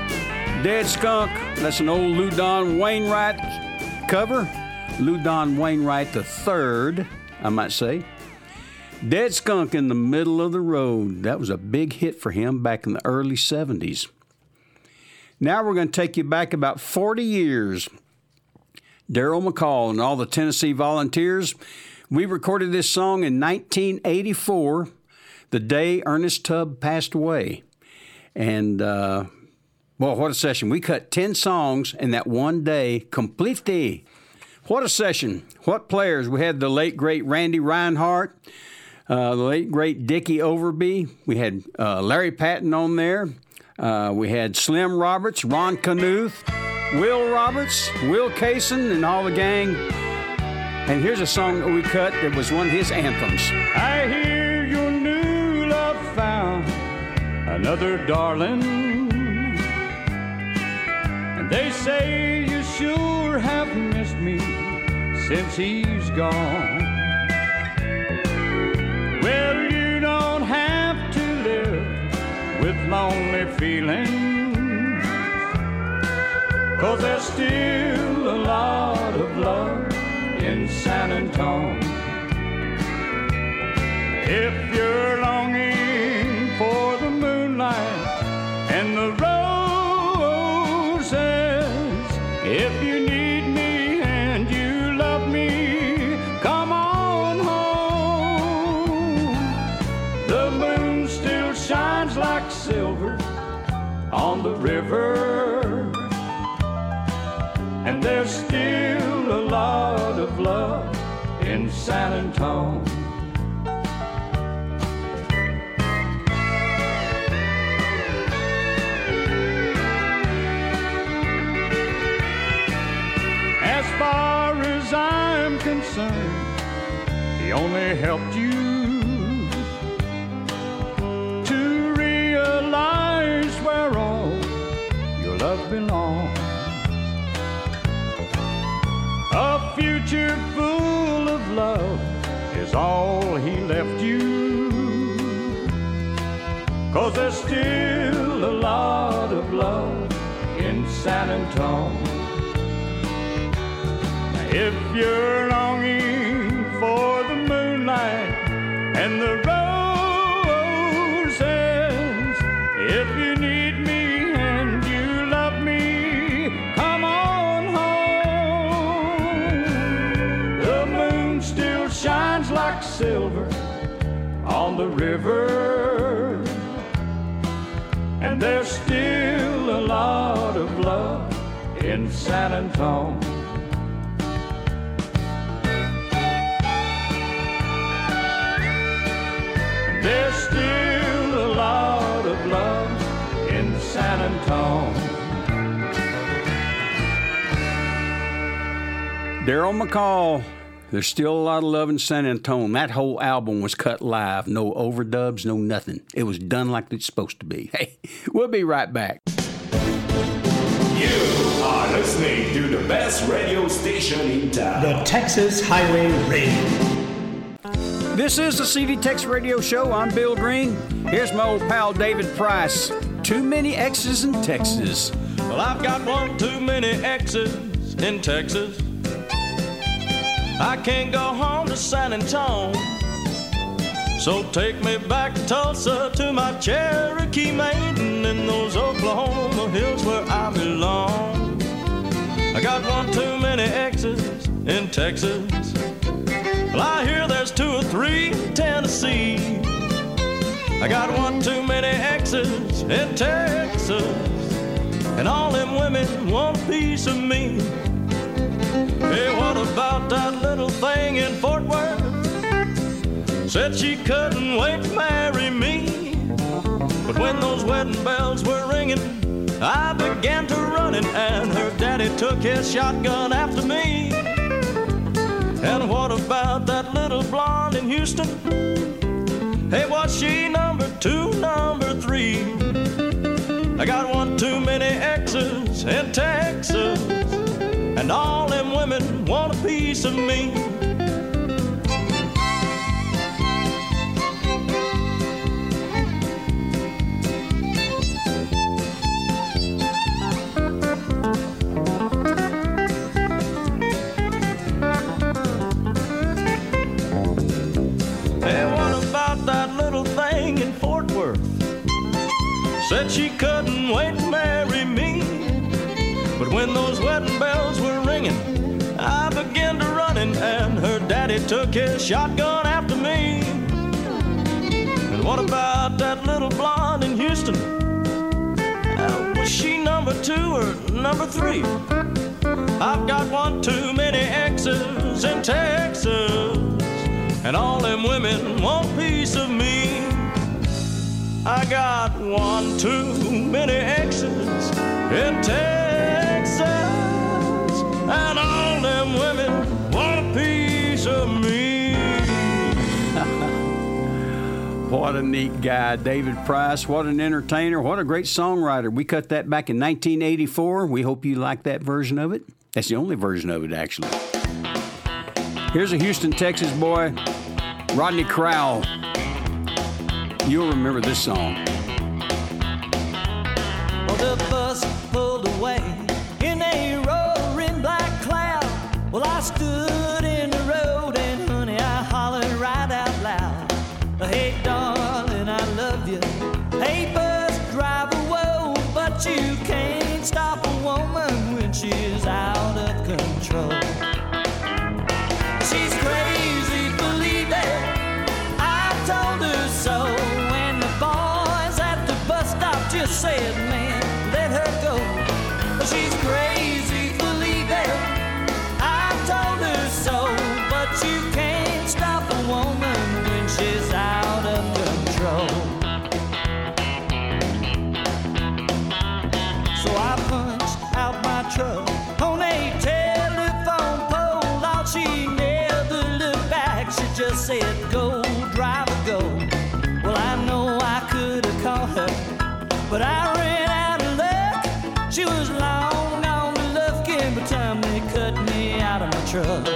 Dead Skunk. That's an old Loudon Wainwright cover. Loudon Wainwright the third, I might say. Dead Skunk in the middle of the road. That was a big hit for him back in the early 70s. Now we're going to take you back about 40 years. Darrell McCall and all the Tennessee Volunteers. We recorded this song in 1984, the day Ernest Tubb passed away. And, uh, well, what a session. We cut 10 songs in that one day, completely. What a session. What players. We had the late, great Randy Reinhardt, uh, the late, great Dickie Overby. We had uh, Larry Patton on there. Uh, we had Slim Roberts, Ron Knuth, Will Roberts, Will Kaysen, and all the gang. And here's a song that we cut that was one of his anthems. I hear another darling. And they say you sure have missed me since he's gone. Well, you don't have to live with lonely feelings. Cause there's still a lot of love in San Antone. If you're longing only helped you to realize where all your love belongs. A future full of love is all he left you. Cause there's still a lot of love in San Antone. If you're longing moonlight and the roses, if you need me and you love me, come on home. The moon still shines like silver on the river, and there's still a lot of love in San Antone. There's still a lot of love in San Antone. Darrell McCall. There's still a lot of love in San Antone. That whole album was cut live. No overdubs, no nothing. It was done like it's supposed to be. Hey, we'll be right back. You are listening to the best radio station in town. The Texas Highway Radio. This is the CD Tex Radio Show. I'm Bill Green. Here's my old pal David Price. Too many Exes in Texas. Well, I've got one too many exes in Texas. I can't go home to San Antone. So take me back to Tulsa to my Cherokee maiden in those Oklahoma hills where I belong. I got one too many exes in Texas. Well, I hear there's two or three in Tennessee. I got one too many exes in Texas. And all them women want a piece of me. Hey, what about that little thing in Fort Worth? Said she couldn't wait to marry me. But when those wedding bells were ringing, I began to running, and her daddy took his shotgun after me. And what about that little blonde in Houston? Hey, was she number two, number three? I got one too many exes in Texas, and all them women want a piece of me. Said she couldn't wait to marry me. But when those wedding bells were ringing, I began to running, and her daddy took his shotgun after me. And what about that little blonde in Houston? Was she number two or number three? I've got one too many exes in Texas, and all them women want piece of me. I got one too many exes in Texas, and all them women want a piece of me. What a neat guy, David Price. What an entertainer. What a great songwriter. We cut that back in 1984. We hope you like that version of it. That's the only version of it, actually. Here's a Houston, Texas boy, Rodney Crowell. You'll remember this song. Just said, man, let her go. She's crazy, out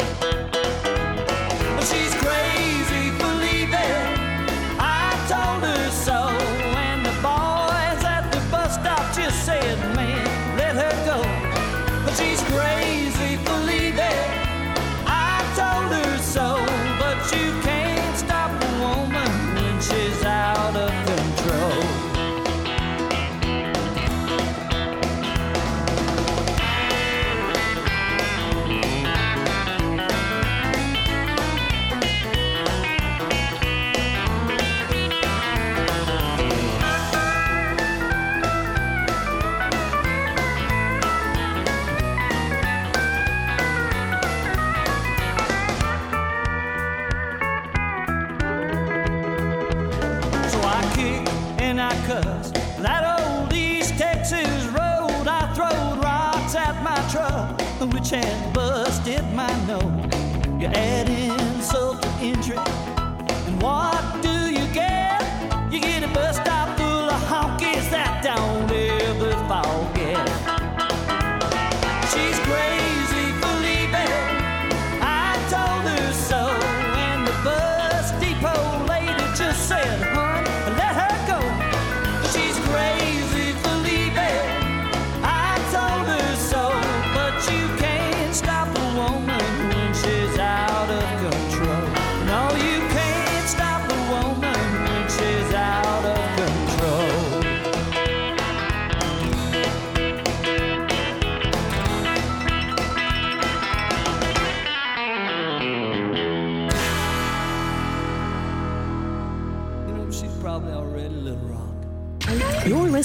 had busted my nose. You add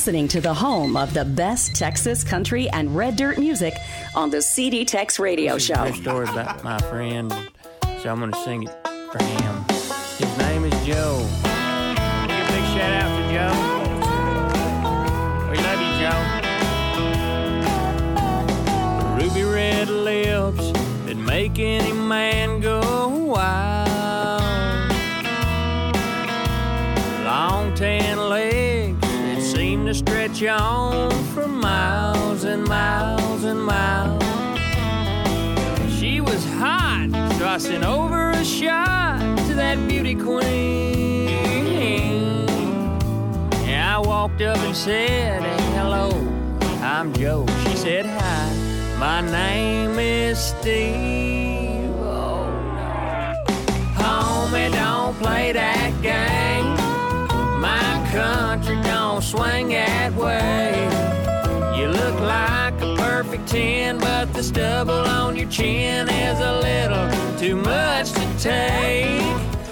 listening to the home of the best Texas country and red dirt music on the CD Tex Radio This is a Show. story about my friend, so I'm going to sing it for him. His name is Joe. Give a big shout out to Joe. Oh, we love you, Joe. Ruby red lips that make any man go wild. Long tan legs that seem stretch on for miles and miles and miles. She was hot, so I sent over a shot to that beauty queen. Yeah, I walked up and said, hey, hello, I'm Joe. She said, hi, my name is Steve. Oh, no. Homie, don't play that game. My country swing that way. You look like a perfect 10, but the stubble on your chin is a little too much to take.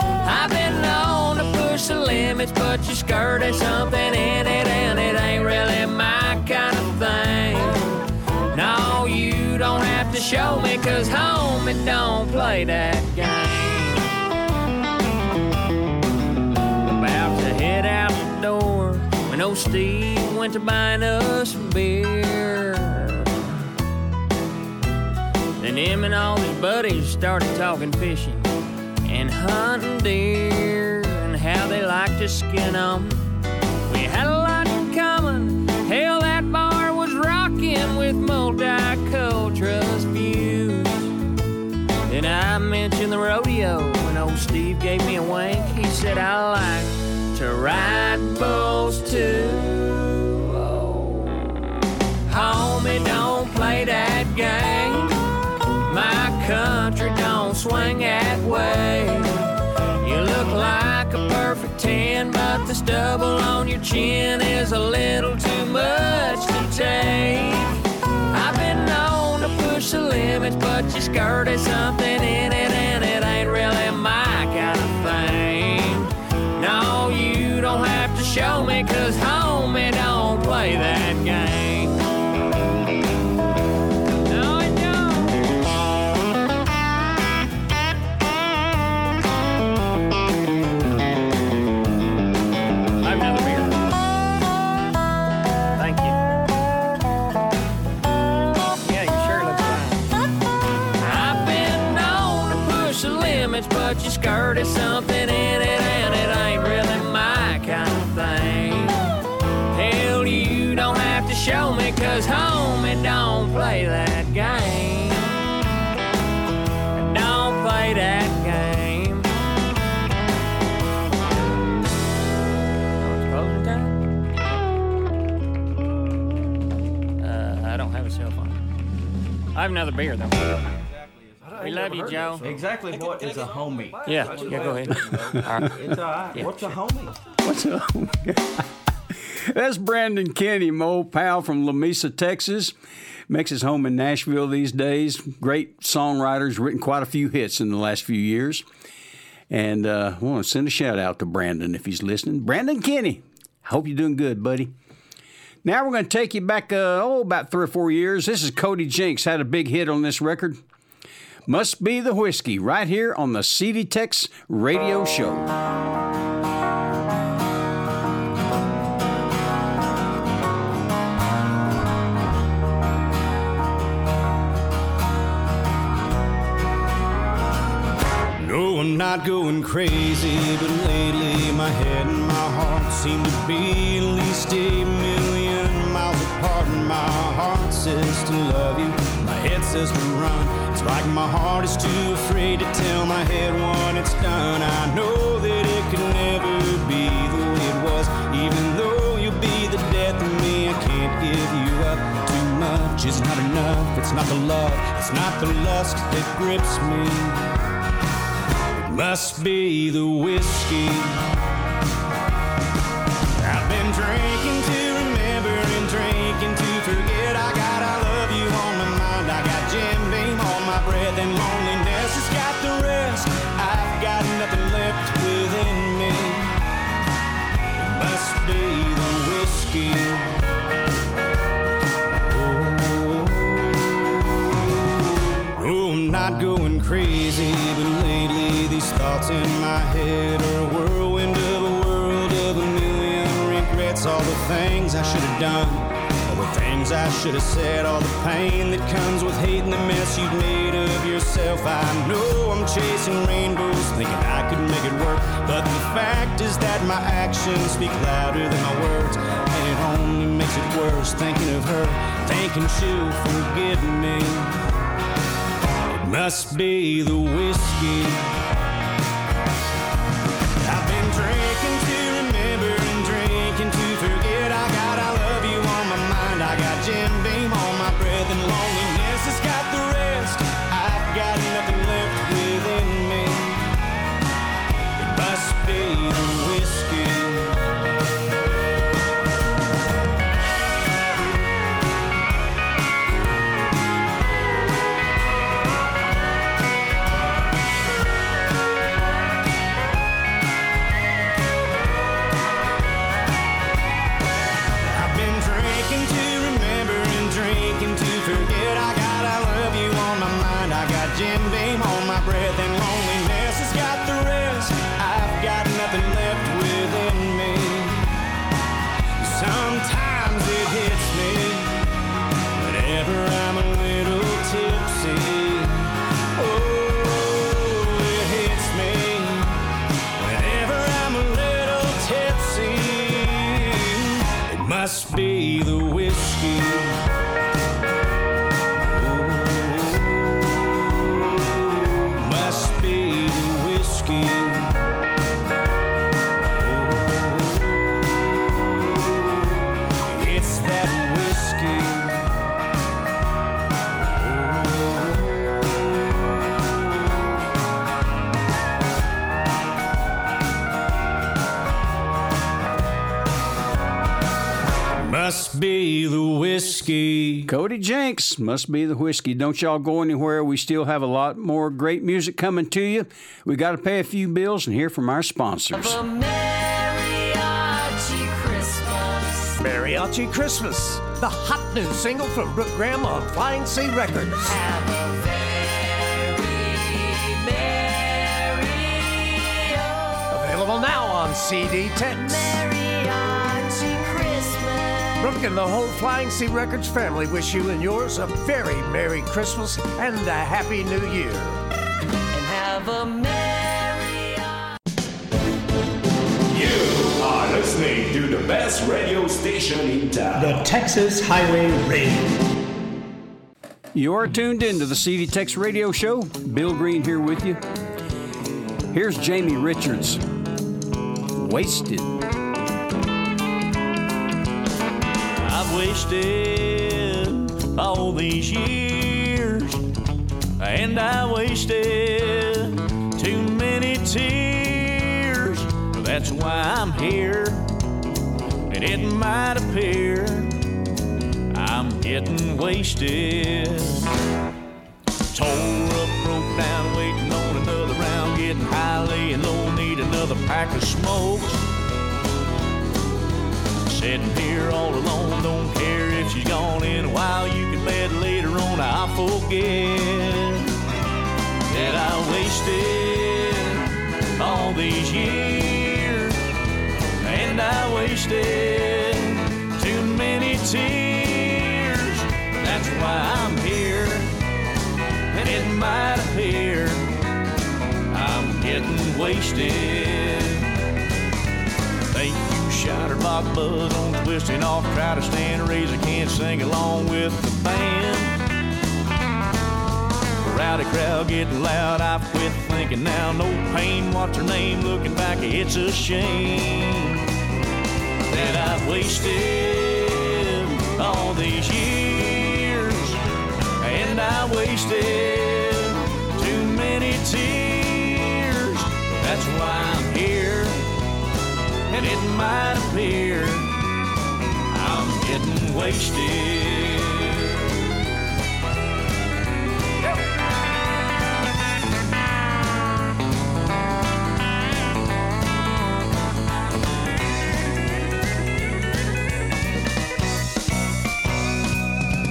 I've been known to push the limits, but your skirt has something in it, and it ain't really my kind of thing. No, you don't have to show me, cause homie don't play that game. Old Steve went to buying us some beer. Then him and all his buddies started talking fishing and hunting deer and how they like to skin 'em. We had a lot in common. Hell, that bar was rocking with multicultural views. Then I mentioned the rodeo when old Steve gave me a wink. He said, I like to ride bulls too. Homie, don't play that game. My country don't swing that way. You look like a perfect 10, but the stubble on your chin is a little too much to take. I've been known to push the limits, but your skirt has something in it, and it ain't really my show me, cause homie don't play that game. I have another beer though. We love you, Joe. Exactly what is a homie? Yeah, yeah, go ahead. All right. It's all right. Yeah. What's a homie? What's up? That's Branon Kinney, my old pal from Lamesa, Texas. Makes his home in Nashville these days. Great songwriter. He's written quite a few hits in the last few years. And uh, I want to send a shout out to Branon if he's listening. Branon Kinney, hope you're doing good, buddy. Now we're going to take you back, uh, oh, about three or four years. This is Cody Jinks, had a big hit on this record. Must Be the Whiskey, right here on the CD Tex Radio Show. No, I'm not going crazy, but lately my head and my heart seem to be at least stable my heart says to love you, my head says to run. It's like my heart is too afraid to tell my head when it's done. I know that it could never be the way it was, even though you'll be the death of me. I can't give you up. Too much is not enough. It's not the love, it's not the lust that grips me. It must be the whiskey. I've been drinking done, all the things I should have said, all the pain that comes with hating the mess you've made of yourself. I know I'm chasing rainbows, thinking I could make it work, but the fact is that my actions speak louder than my words, and it only makes it worse thinking of her, thinking she'll forgive me. It must be the whiskey. Be the whiskey. Cody Jinks must be the whiskey. Don't y'all go anywhere. We still have a lot more great music coming to you. We got to pay a few bills and hear from our sponsors. Mariachi Christmas. Mariachi Christmas, the hot new single from Brooke Graham on Flying C Records. Available now on CD Tex. Mariachi Christmas. Brooke and the whole Flying C Records family wish you and yours a very Merry Christmas and a Happy New Year. And have a merry. You are listening to the best radio station in town. The Texas Highway Radio. You are tuned in to the CD Tex Radio Show. Bill Green here with you. Here's Jamie Richards. Wasted. Wasted all these years, and I wasted too many tears. That's why I'm here, and it might appear I'm getting wasted. Tore up, broke down, waiting on another round, getting high, laying low, need another pack of smokes. Sitting here all alone, don't care if she's gone in a while. You can bet later on I'll forget that I wasted all these years, and I wasted too many tears. That's why I'm here, and it might appear I'm getting wasted. Shutterbox buzz on twisting off, try to stand raise. I can't sing along with the band. Rowdy crowd getting loud, I quit thinking now, no pain, what's her name, looking back, it's a shame that I've wasted all these years, and I wasted too many tears, that's why I'm here than it might appear. I'm getting wasted.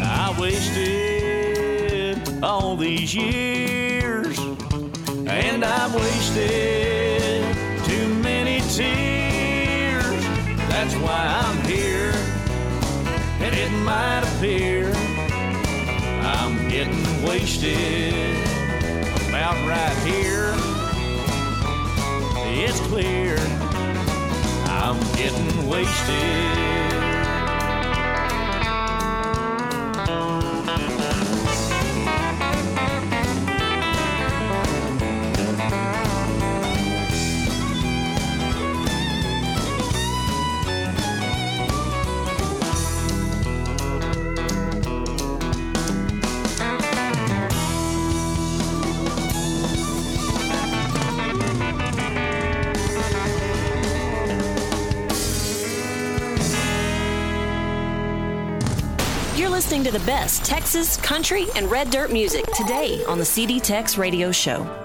I wasted all these years, and I'm wasted. why I'm here. And it might appear I'm getting wasted about right here. It's clear I'm getting wasted. to the best Texas, country, and red dirt music today on the CD Tex Radio Show.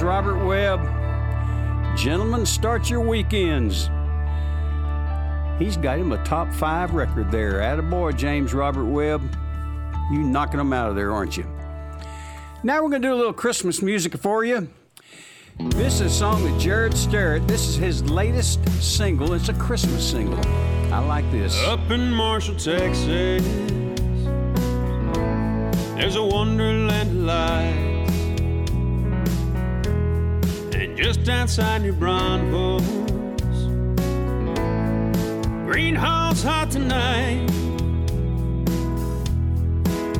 James Robert Webb. Gentlemen, start your weekends. He's got him a top five record there. Attaboy, James Robert Webb. You knocking them out of there, aren't you? Now we're going to do a little Christmas music for you. This is a song with Jarrod Sterrett. This is his latest single. It's a Christmas single. I like this. Up in Marshall, Texas, there's a wonderland of just outside New Braunfels, Gruene Hall's hot tonight.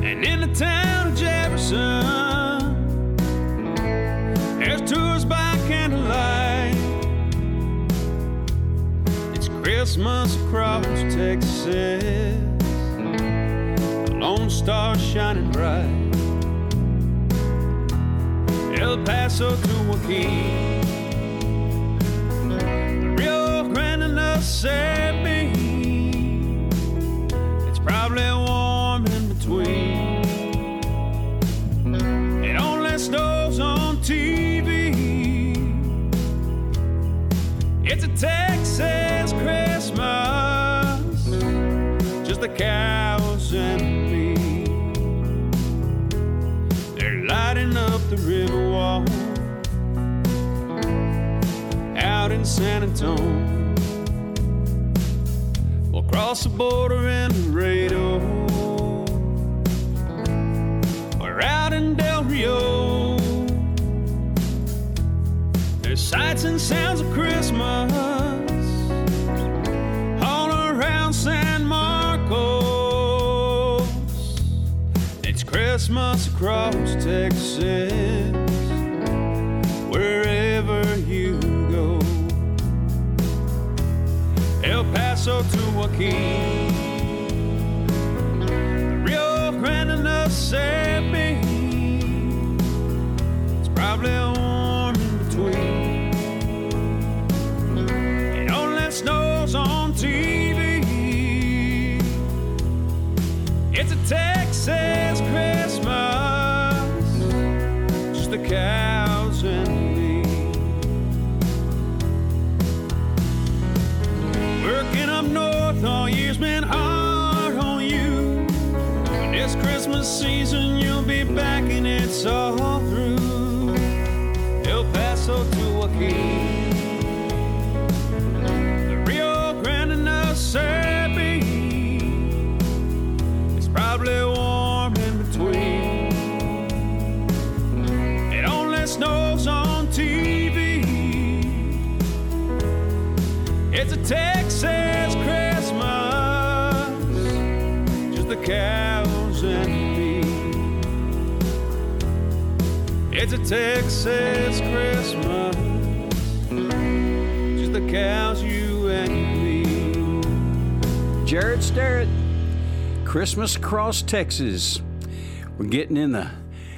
And in the town of Jefferson, there's tours by candlelight. It's Christmas across Texas. The Lone Star shining bright. El Paso to Joaquin. The Mississippi. It's probably warm in between. It only snows on TV. It's a Texas Christmas, just the cows and me. They're lighting up the River Walk out in San Antonio. We'll cross the border in Laredo. We're out in Del Rio. There's sights and sounds of Christmas all around San Marcos. It's Christmas across Texas, Paso to Joaquin, Rio Grande and the Mississippi. It's probably warm in between. It only snows on TV. It's a Texas it's all through. El Paso to Joaquin. The Rio Grande and the Mississippi. It's probably warm in between. It only snows on TV. It's a Texas Christmas, just the cows It's a Texas Christmas, just the cows, you and me. Jarrod Sterrett, Christmas across Texas. We're getting in the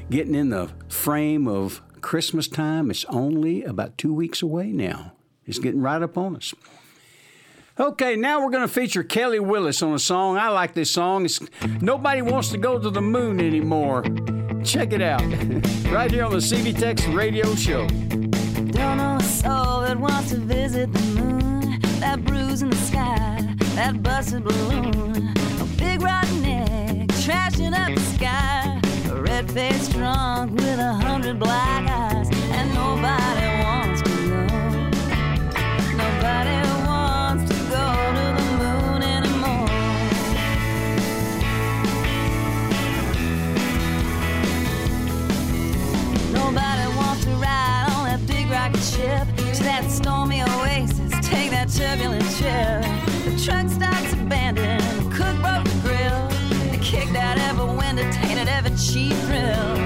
getting in the frame of Christmas time. It's only about two weeks away now. It's getting right up on us. Okay, now we're going to feature Kelly Willis on a song. I like this song. It's Nobody Wants to Go to the Moon Anymore. Check it out. right here on the CD Tex Radio Show. Don't know a soul that wants to visit the moon. That bruise in the sky, that busted balloon. A big rotten egg trashing up the sky. A red faced drunk with a hundred black eyes. And nobody that turbulent chill. The truck stops abandoned, the cook broke the grill. They kicked out every window, tainted every cheap thrill.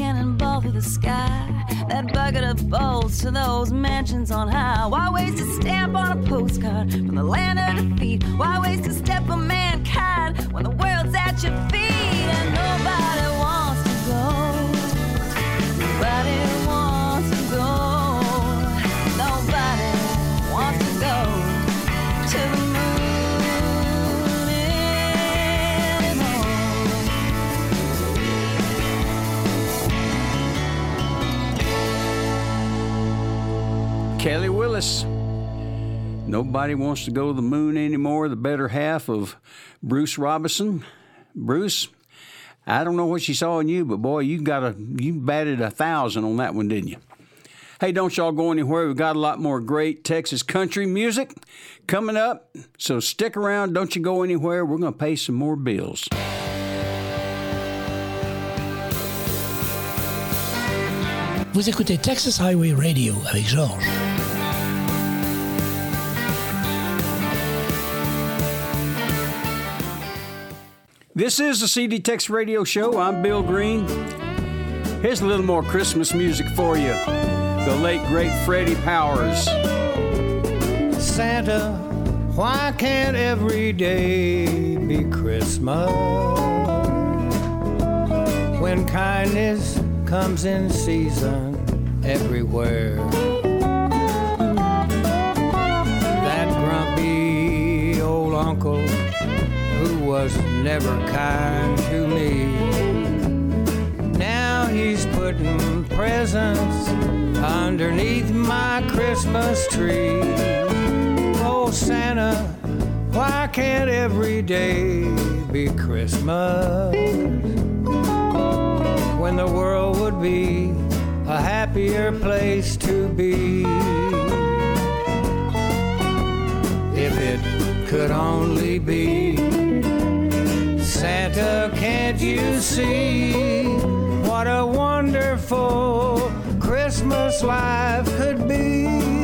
Cannonball through the sky. That bucket of bolts to those mansions on high. Why waste a stamp on a postcard from the land of defeat? Why waste a step for mankind when the world's at your feet? And nobody Willis. Nobody wants to go to the moon anymore. The better half of Bruce Robison. Bruce, I don't know what she saw in you, but boy, you got a you batted a thousand on that one, didn't you? Hey, don't y'all go anywhere. We've got a lot more great Texas country music coming up. So stick around. Don't you go anywhere. We're going to pay some more bills. Vous écoutez Texas Highway Radio avec Georges. This is the CD Tex Radio Show. I'm Bill Green. Here's a little more Christmas music for you. The late, great Freddy Powers. Santa, why can't every day be Christmas? When kindness comes in season everywhere. That grumpy old uncle who was never kind to me. Now he's putting presents underneath my Christmas tree. Oh, Santa, why can't every day be Christmas? When the world would be a happier place to be. If it could only be. Santa, can't you see what a wonderful Christmas life could be?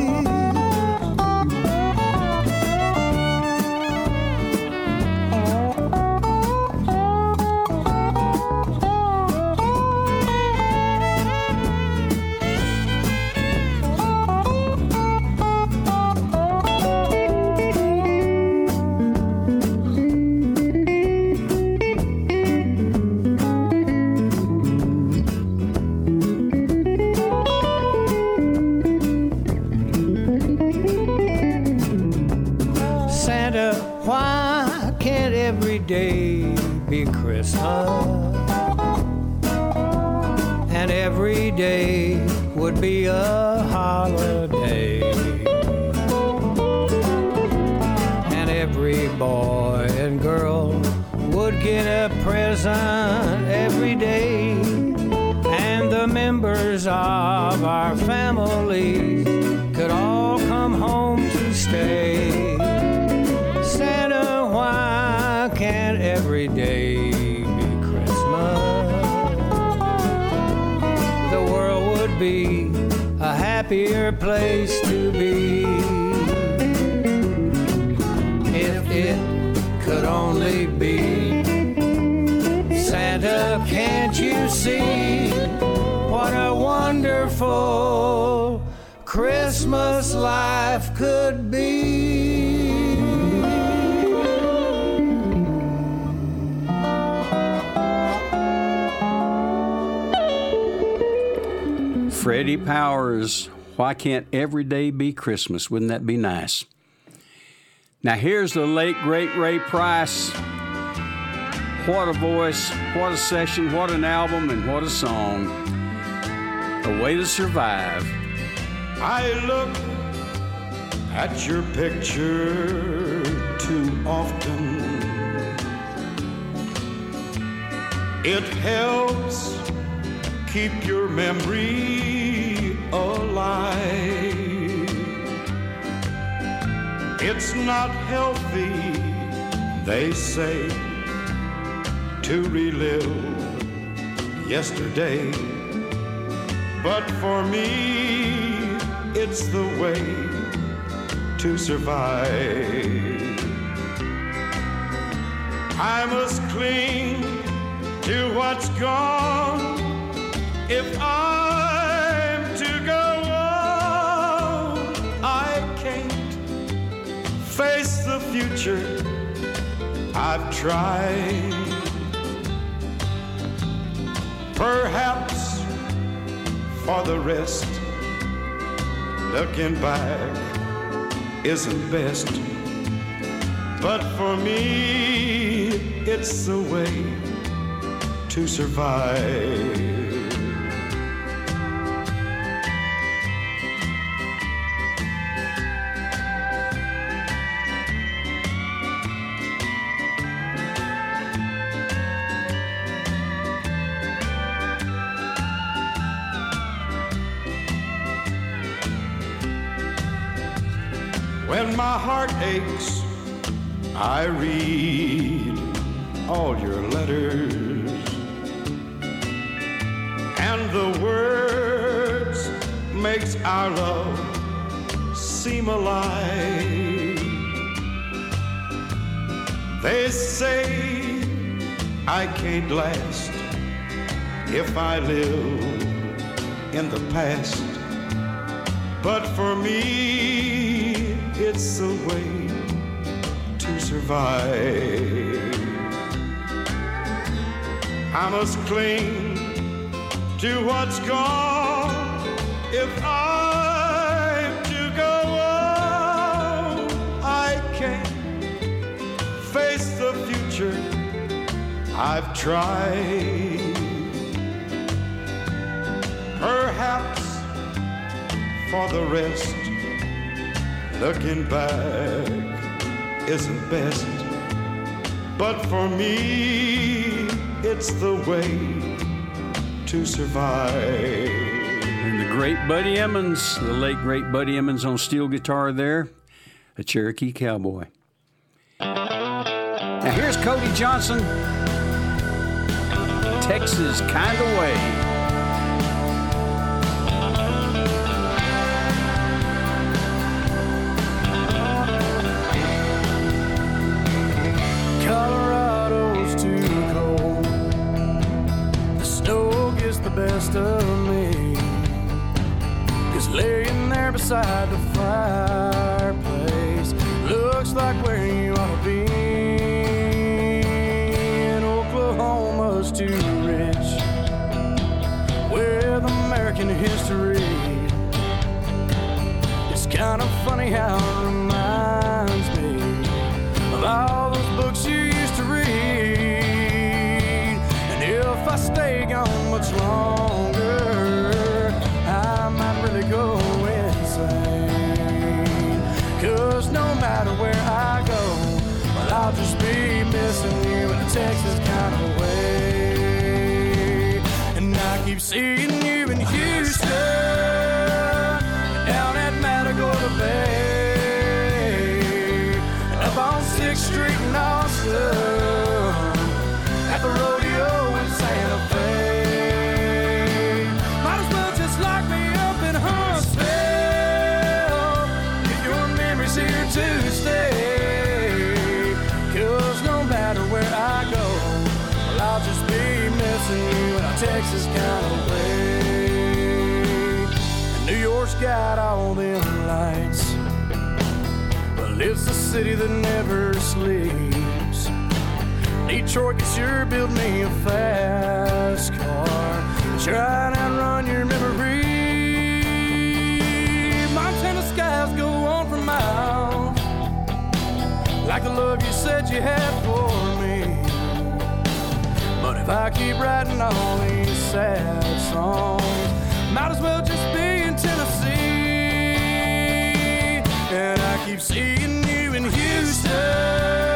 Day be Christmas? And every day would be a holiday. And every boy and girl would get a present every day. And the members of our family happier place to be if it could only be. Santa, can't you see what a wonderful Christmas life could be? Freddy Powers. Why can't every day be Christmas? Wouldn't that be nice? Now, here's the late, great Ray Price. what a voice, what a session, what an album, and what a song. A way to survive. I look at your picture too often. It helps keep your memory alive. It's not healthy, they say, to relive yesterday. But for me, it's the way to survive. I must cling to what's gone if I'm tried. Perhaps for the rest, looking back isn't best. But for me, it's the way to survive. I read all your letters. And the words makes our love seem alive. They say I can't last if I live in the past. But for me, it's the way I must cling to what's gone if I'm to go on. I can't face the future. I've tried. Perhaps for the rest, looking back isn't best. But for me, it's the way to survive. And the great Buddy Emmons, the late great Buddy Emmons on steel guitar there, a Cherokee cowboy. Now here's Cody Johnson, Texas Kind of Way. Funny how it reminds me of all those books you used to read. And if I stay gone much longer, I might really go insane. Cause no matter where I go, well, I'll just be missing you in a Texas got all them lights. Well, it's the city that never sleeps. Detroit can sure build me a fast car. Try and outrun your memory. Montana skies go on for miles. Like the love you said you had for me. But if I keep writing all these sad songs, might as well And I keep seeing you in Houston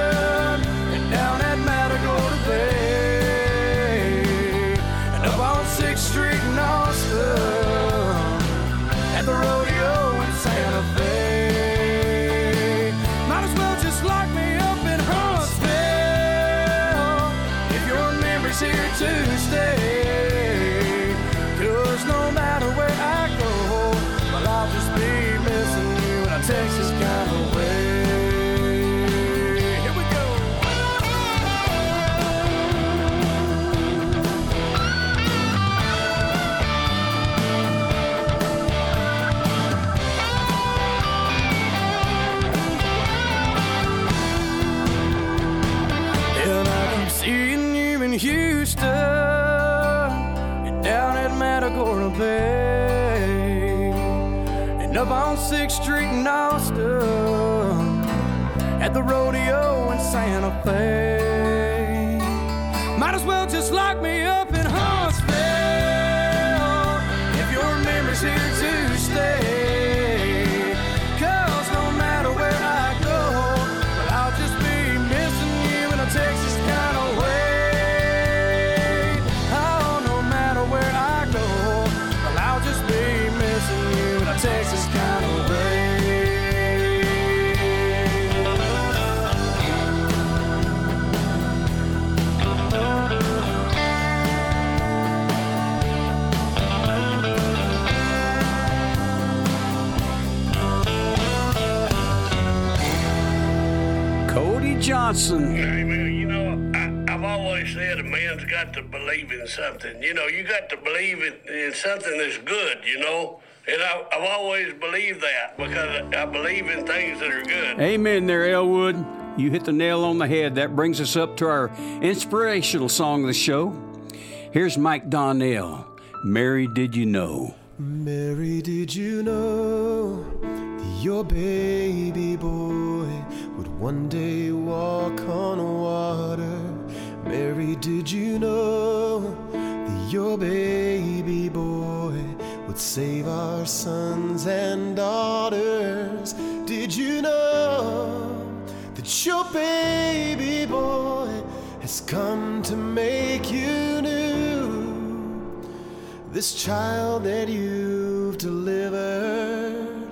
something. You know, you got to believe in, in something that's good, you know? And I, I've always believed that because I believe in things that are good. Amen there, Elwood. You hit the nail on the head. That brings us up to our inspirational song of the show. Here's Mike Donnell. Mary, did you know? Mary, did you know that your baby boy would one day walk on water? Mary, did you know that your baby boy would save our sons and daughters? Did you know that your baby boy has come to make you new? This child that you've delivered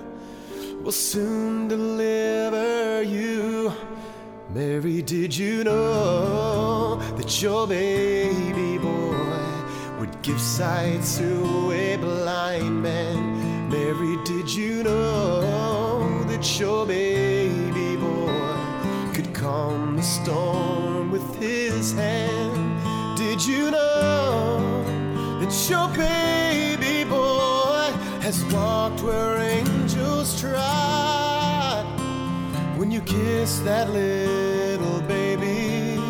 will soon deliver you. Mary, did you know that your baby boy would give sight to a blind man? Mary, did you know that your baby boy could calm the storm with his hand? Did you know that your baby boy has walked where angels trod? You kiss that little baby,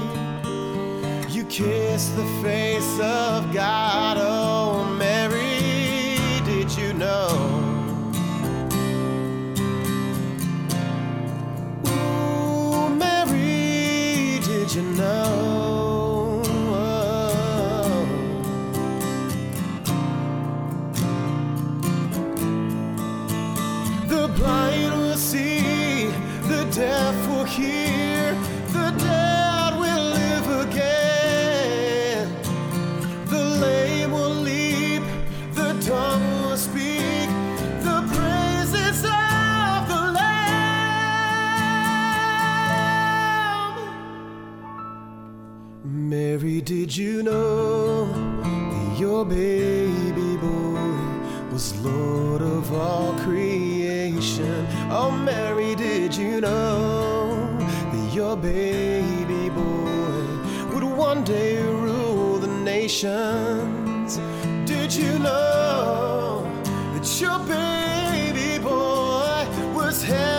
you kiss the face of God. Oh, Did you know that your baby boy was Lord of all creation? Oh, Mary, did you know that your baby boy would one day rule the nations? Did you know that your baby boy was heaven's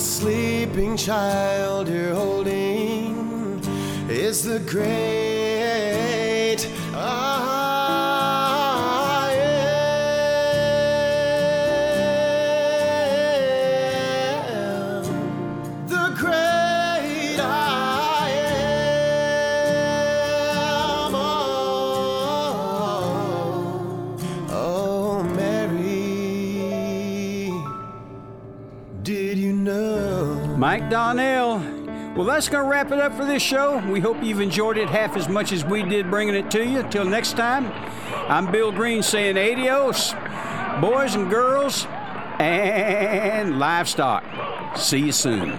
sleeping child you're holding is the great Mike Donnell. Well, that's going to wrap it up for this show. We hope you've enjoyed it half as much as we did bringing it to you. Till next time, I'm Bill Green saying adios, boys and girls, and livestock. See you soon.